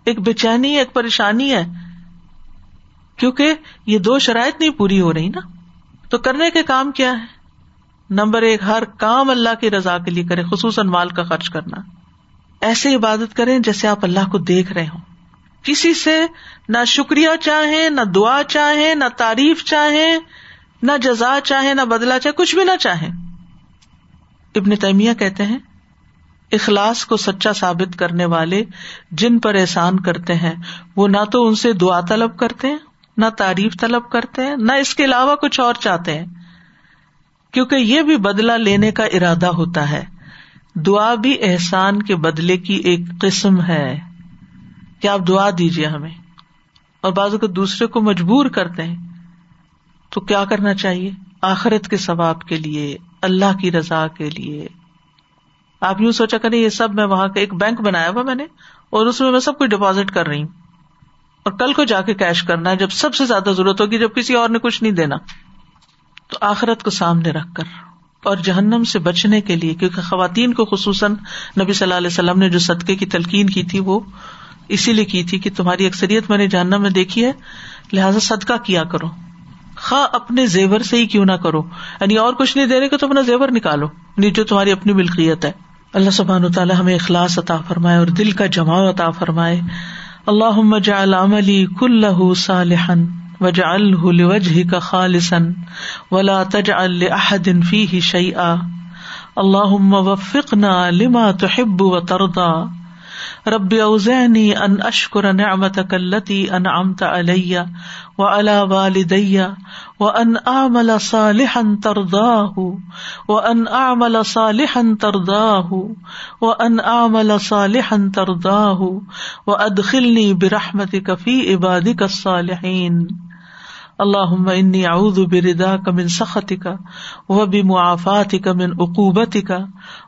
ایک بے چینی ایک پریشانی ہے۔ کیونکہ یہ دو شرائط نہیں پوری ہو رہی نا۔ تو کرنے کے کام کیا ہے؟ نمبر ایک، ہر کام اللہ کی رضا کے لیے کرے، خصوصاً مال کا خرچ کرنا۔ ایسے عبادت کریں جیسے آپ اللہ کو دیکھ رہے ہوں۔ کسی سے نہ شکریہ چاہیں، نہ دعا چاہیں، نہ تعریف چاہیں، نہ جزا چاہے نہ بدلا چاہے کچھ بھی نہ چاہے ابن تیمیہ کہتے ہیں، اخلاص کو سچا ثابت کرنے والے جن پر احسان کرتے ہیں، وہ نہ تو ان سے دعا طلب کرتے ہیں نہ تعریف طلب کرتے ہیں، نہ اس کے علاوہ کچھ اور چاہتے ہیں۔ کیونکہ یہ بھی بدلا لینے کا ارادہ ہوتا ہے۔ دعا بھی احسان کے بدلے کی ایک قسم ہے۔ کہ آپ دعا دیجیے ہمیں؟ اور بازو کو دوسرے کو مجبور کرتے ہیں۔ تو کیا کرنا چاہیے؟ آخرت کے ثواب کے لیے، اللہ کی رضا کے لیے۔ آپ یوں سوچا کریں، یہ سب میں وہاں کا ایک بینک بنایا ہوا میں نے اور اس میں میں سب کچھ ڈپازٹ کر رہی ہوں۔ اور کل کو جا کے کیش کرنا ہے جب سب سے زیادہ ضرورت ہوگی، جب کسی اور نے کچھ نہیں دینا۔ تو آخرت کو سامنے رکھ کر اور جہنم سے بچنے کے لیے، کیونکہ خواتین کو خصوصاً نبی صلی اللہ علیہ وسلم نے جو صدقے کی تلقین کی تھی، وہ اسی لیے کی تھی کہ تمہاری اکثریت میں نے جہنم میں دیکھی ہے، لہٰذا صدقہ کیا کرو۔ خا اپنے زیور سے ہی کیوں نہ کرو۔ یعنی اور کچھ نہیں دینے کو تو اپنا زیور نکالو یعنی جو تمہاری اپنی ملکیت ہے۔ اللہ سبحان تعالیٰ ہمیں اخلاص عطا فرمائے اور دل کا جماؤ عطا فرمائے۔ اللہ جعل عملی کلہ وجا وجعله کا خالصن ولا تجعل لأحد فيه شيئا اللهم وفقنا لما تحب و تردا رب اوزینی ان اشکر نعمتك التي انعمت علي وعلى والدي وان اعمل صالحا ترضاه وان اعمل صالحا ترضاه وان اعمل صالحا ترضاه وادخلني برحمتك في عبادك الصالحين. اللہ انی اعوذ بردا کا من سخت کا وہ بھی معافات کا من عقوبت کا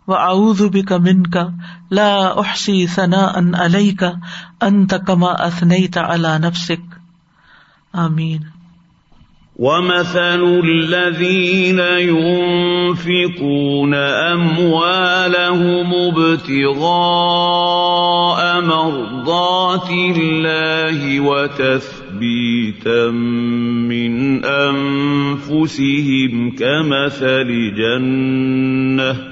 و اعوذ بک من کا لا احسی ثنا ان علیہ کا انت کما اثنیت علی نفسک آمین۔ ومثل الذين ينفقون أموالهم ابتغاء مرضات الله وتثبيتا من أنفسهم كمثل جنة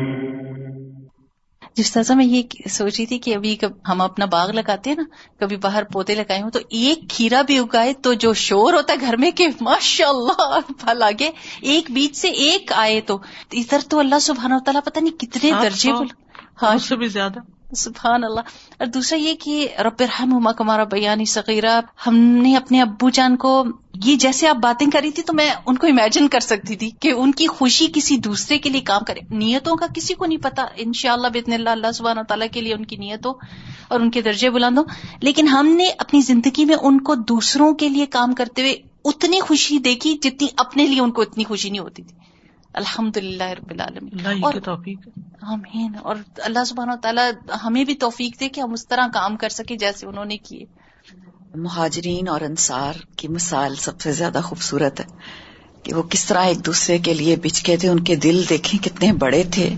جس طرح میں یہ سوچ رہی تھی کہ ابھی ہم اپنا باغ لگاتے ہیں نا کبھی باہر پودے لگائے ہوں تو ایک کھیرا بھی اگائے تو جو شور ہوتا ہے گھر میں کہ ماشاء اللہ پھل آگے ایک بیچ سے ایک آئے تو۔ ادھر تو اللہ سبحانہ تعالیٰ پتہ نہیں کتنے درجے ہاں سے بھی زیادہ۔ سبحان اللہ۔ اور دوسرا یہ کہ رب الرحم کمارا بیانی صغیرہ، ہم نے اپنے ابو جان کو یہ جیسے آپ باتیں کری تھی تو میں ان کو امیجن کر سکتی تھی کہ ان کی خوشی کسی دوسرے کے لیے کام کرے۔ نیتوں کا کسی کو نہیں پتا۔ ان شاء اللہ بتن اللہ اللہ سبحانہ تعالیٰ کے لیے ان کی نیتوں اور ان کے درجے بلندوں۔ لیکن ہم نے اپنی زندگی میں ان کو دوسروں کے لیے کام کرتے ہوئے اتنی خوشی دیکھی جتنی اپنے لیے ان کو اتنی خوشی نہیں ہوتی تھی۔ الحمد للہ رب العالمین. آمین. اور اللہ سبحانہ تعالیٰ ہمیں بھی توفیق دے کہ ہم اس طرح کام کر سکے جیسے انہوں نے کیے۔ مہاجرین اور انصار کی مثال سب سے زیادہ خوبصورت ہے کہ وہ کس طرح ایک دوسرے کے لیے بچکے تھے ان کے دل دیکھیں کتنے بڑے تھے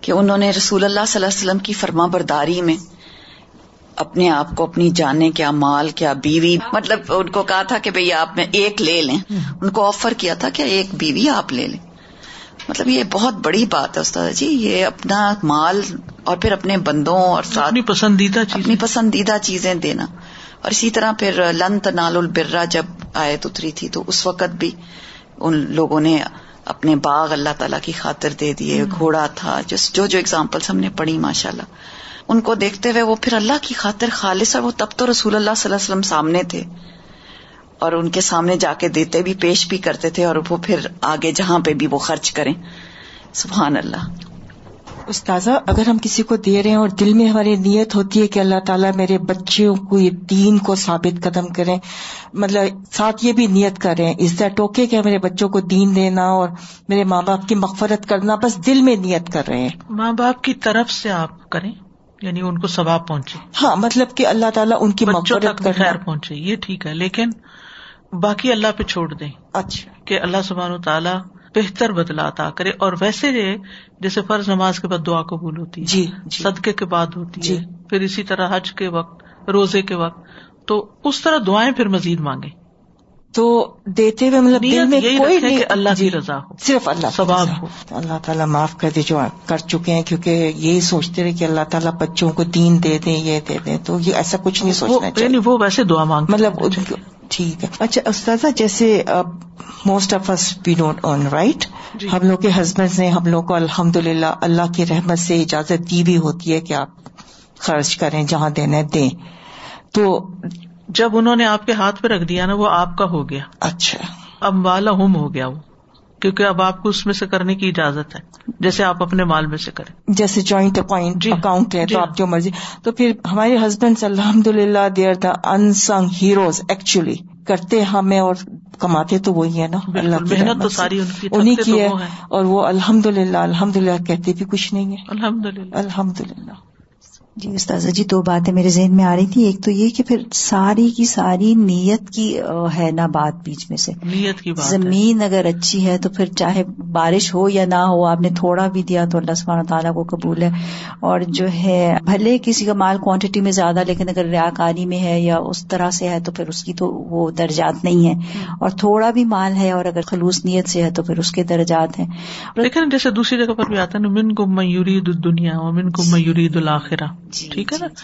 کہ انہوں نے رسول اللہ صلی اللہ علیہ وسلم کی فرما برداری میں اپنے آپ کو اپنی جانے کیا مال کیا بیوی مطلب ان کو کہا تھا کہ بھئی آپ میں ایک لے لیں۔ ان کو آفر کیا تھا کہ ایک بیوی آپ لے لیں۔ مطلب یہ بہت بڑی بات ہے استاد جی یہ اپنا مال اور پھر اپنے بندوں اور ساتھ اپنی پسندیدہ اپنی پسندیدہ چیزیں دینا۔ اور اسی طرح پھر لنت نال البرا جب آیت اتری تھی تو اس وقت بھی ان لوگوں نے اپنے باغ اللہ تعالی کی خاطر دے دیے گھوڑا تھا جس جو جو اگزامپلس ہم نے پڑھی ماشاء اللہ ان کو دیکھتے ہوئے وہ پھر اللہ کی خاطر خالص اور وہ تب تو رسول اللہ صلی اللہ علیہ وسلم سامنے تھے۔ اور ان کے سامنے جا کے دیتے بھی پیش بھی کرتے تھے اور وہ پھر آگے جہاں پہ بھی وہ خرچ کریں۔ سبحان اللہ۔ استاذہ اگر ہم کسی کو دے رہے ہیں اور دل میں ہماری نیت ہوتی ہے کہ اللہ تعالیٰ میرے بچوں کو یہ دین کو ثابت قدم کریں مطلب ساتھ یہ بھی نیت کریں اس دیٹ اوکے کہ میرے بچوں کو دین دینا اور میرے ماں باپ کی مغفرت کرنا بس دل میں نیت کر رہے ہیں۔ ماں باپ کی طرف سے آپ کریں یعنی ان کو ثواب پہنچے۔ ہاں مطلب کہ اللہ تعالیٰ ان کی مغفرت خیر پہنچے یہ ٹھیک ہے لیکن باقی اللہ پہ چھوڑ دیں۔ اچھا۔ کہ اللہ سبحان و تعالیٰ بہتر بدلا عطا کرے اور ویسے جیسے فرض نماز کے بعد دعا قبول ہوتی ہے جی, جی۔ صدقے کے بعد ہوتی جی۔ ہے پھر اسی طرح حج کے وقت روزے کے وقت تو اس طرح دعائیں پھر مزید مانگے تو دیتے ہوئے مطلب دل میں کوئی نہیں کہ اللہ کی رضا ہو صرف اللہ ثواب ہو۔ اللہ تعالیٰ معاف کر دے جو کر چکے ہیں کیونکہ یہی سوچتے رہے کہ اللہ تعالیٰ بچوں کو دین دے دیں یہ دے دیں۔ تو یہ ایسا کچھ نہیں سوچنا یعنی وہ ویسے دعا مانگ مطلب ٹھیک ہے۔ اچھا استاذہ جیسے most of us we don't earn right ہم لوگ کے ہسبینڈ نے ہم لوگ کو الحمد للہ اللہ کی رحمت سے اجازت دی بھی ہوتی ہے کہ آپ خرچ کریں جہاں دینا دیں۔ تو جب انہوں نے آپ کے ہاتھ پہ رکھ دیا نا وہ آپ کا ہو گیا۔ اچھا۔ اب والا ہم ہو گیا وہ۔ کیونکہ اب آپ کو اس میں سے کرنے کی اجازت ہے۔ جیسے آپ اپنے مال میں سے کریں۔ جیسے جوائنٹ اکاؤنٹ جی۔ اکاؤنٹ ہے جی۔ تو آپ جو مرضی۔ تو پھر ہمارے ہسبینڈ الحمد للہ they're the unsung heroes actually کرتے ہمیں اور کماتے تو وہی ہے نا۔ اللہ محنت تو۔ ساری انہیں کی ہے۔ اور وہ الحمد للہ الحمد للہ کہتے بھی کچھ نہیں ہے الحمد للہ الحمد للہ جی استاذہ جی دو باتیں میرے ذہن میں آ رہی تھی۔ ایک تو یہ کہ پھر ساری کی ساری نیت کی ہے نا بات بیچ میں سے۔ نیت کی بات ہے۔ زمین اگر اچھی ہے تو پھر چاہے بارش ہو یا نہ ہو آپ نے تھوڑا بھی دیا تو اللہ سبحانہ تعالیٰ کو قبول ہے۔ اور جو ہے بھلے کسی کا مال کوانٹٹی میں زیادہ لیکن اگر ریاکاری میں ہے یا اس طرح سے ہے تو پھر اس کی تو وہ درجات نہیں ہے اور تھوڑا بھی مال ہے اور اگر خلوص نیت سے ہے تو پھر اس کے درجات ہیں۔ لیکن جیسے دوسری جگہ پر بھی آتا ہے نا من کو میورید دنیا اور من کو میورید الآخرہ ٹھیک ہے نا؟ جی،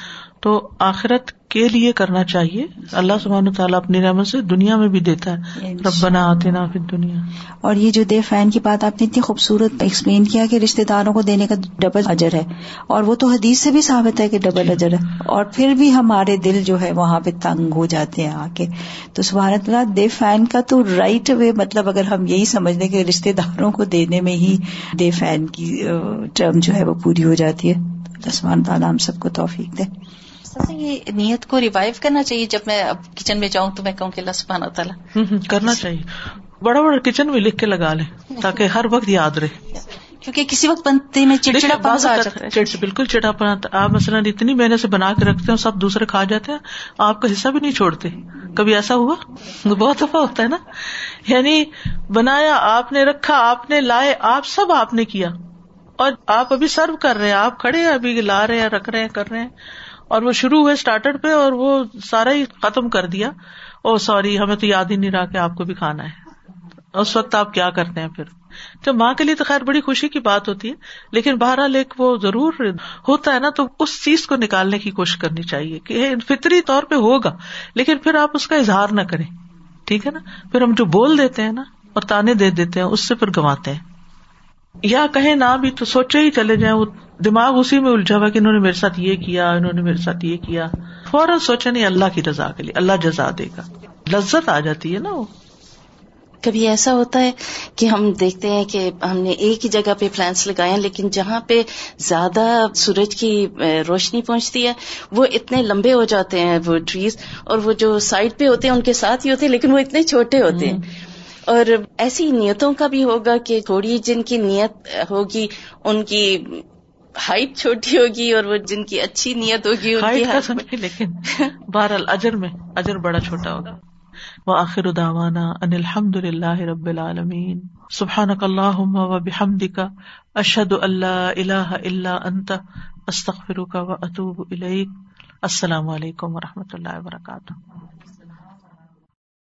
تو آخرت کے لیے کرنا چاہیے۔ اللہ سبحانہ تعالیٰ اپنی رحمت سے دنیا میں بھی دیتا ہے۔ ربنا آتنا فی دنیا اور یہ جو دے فین کی بات آپ نے اتنی خوبصورت ایکسپلین کیا کہ رشتے داروں کو دینے کا ڈبل اجر ہے۔ اور وہ تو حدیث سے بھی ثابت ہے کہ ڈبل اجر ہے۔ اور پھر بھی ہمارے دل جو ہے وہاں پہ تنگ ہو جاتے ہیں آ کے تو سبحان اللہ دے فین کا تو رائٹ وے مطلب اگر ہم یہی سمجھ لیں کہ رشتے داروں کو دینے میں ہی دے فین کی ٹرم جو ہے وہ پوری ہو جاتی ہے۔ سبحانہ تعالیٰ ہم سب کو توفیق دے۔ یہ نیت کو ریوائو کرنا چاہیے۔ جب میں اب کچن میں جاؤں تو میں کہوں کہ اللہ سبحانہ تعالیٰ کرنا چاہیے۔ بڑا بڑا کچن میں لکھ کے لگا لیں تاکہ ہر وقت یاد رہے۔ کیونکہ کسی وقت بنتے میں چڑچڑا آ جاتا ہے۔ بالکل چڑا پنا آپ مثلاً اتنی محنت سے بنا کے رکھتے ہیں سب دوسرے کھا جاتے ہیں آپ کا حصہ بھی نہیں چھوڑتے۔ کبھی ایسا ہوا؟ بہت دفعہ ہوتا ہے نا۔ یعنی بنایا آپ نے رکھا آپ نے لائے آپ سب آپ نے کیا۔ اور آپ ابھی سرو کر رہے ہیں، آپ کھڑے ہیں، ابھی لا رہے ہیں، رکھ رہے ہیں، کر رہے ہیں۔ اور وہ شروع ہوئے اسٹارٹر پہ اور وہ سارا ہی ختم کر دیا۔ oh, او سوری ہمیں تو یاد ہی نہیں رہا کہ آپ کو بھی کھانا ہے۔ اس وقت آپ کیا کرتے ہیں پھر؟ تو ماں کے لیے تو خیر بڑی خوشی کی بات ہوتی ہے، لیکن بہرحال ایک وہ ضرور ہوتا ہے نا، تو اس چیز کو نکالنے کی کوشش کرنی چاہیے کہ فطری طور پہ ہوگا، لیکن پھر آپ اس کا اظہار نہ کریں۔ ٹھیک ہے نا؟ پھر ہم جو بول دیتے ہیں نا، اور تانے دے دیتے ہیں، اس سے پھر گنواتے ہیں۔ یا کہیں نہ بھی تو سوچے ہی چلے جائیں وہ دماغ اسی میں الجھا ہوا کہ انہوں نے میرے ساتھ یہ کیا انہوں نے میرے ساتھ یہ کیا۔ فوراً سوچے نہیں اللہ کی رضا کے لیے اللہ جزا دے گا۔ لذت آ جاتی ہے نا وہ۔ کبھی ایسا ہوتا ہے کہ ہم دیکھتے ہیں کہ ہم نے ایک ہی جگہ پہ پلانٹس لگائے ہیں لیکن جہاں پہ زیادہ سورج کی روشنی پہنچتی ہے وہ اتنے لمبے ہو جاتے ہیں وہ ٹریز اور وہ جو سائڈ پہ ہوتے ہیں ان کے ساتھ ہی ہوتے ہیں لیکن وہ اتنے چھوٹے ہوتے ہیں۔ اور ایسی نیتوں کا بھی ہوگا کہ تھوڑی جن کی نیت ہوگی ان کی ہائٹ چھوٹی ہوگی اور وہ جن کی اچھی نیت ہوگی ان کی ہائٹ کا نہیں لیکن بہرحال اجر میں اجر بڑا چھوٹا ہوگا۔ وآخر دعوانا ان الحمد للہ رب العالمین۔ سبحانک اللہم و بحمدک اشہد ان لا الہ الا انت استغفرک و اتوب الیک۔ السلام علیکم و رحمۃ اللہ وبرکاتہ۔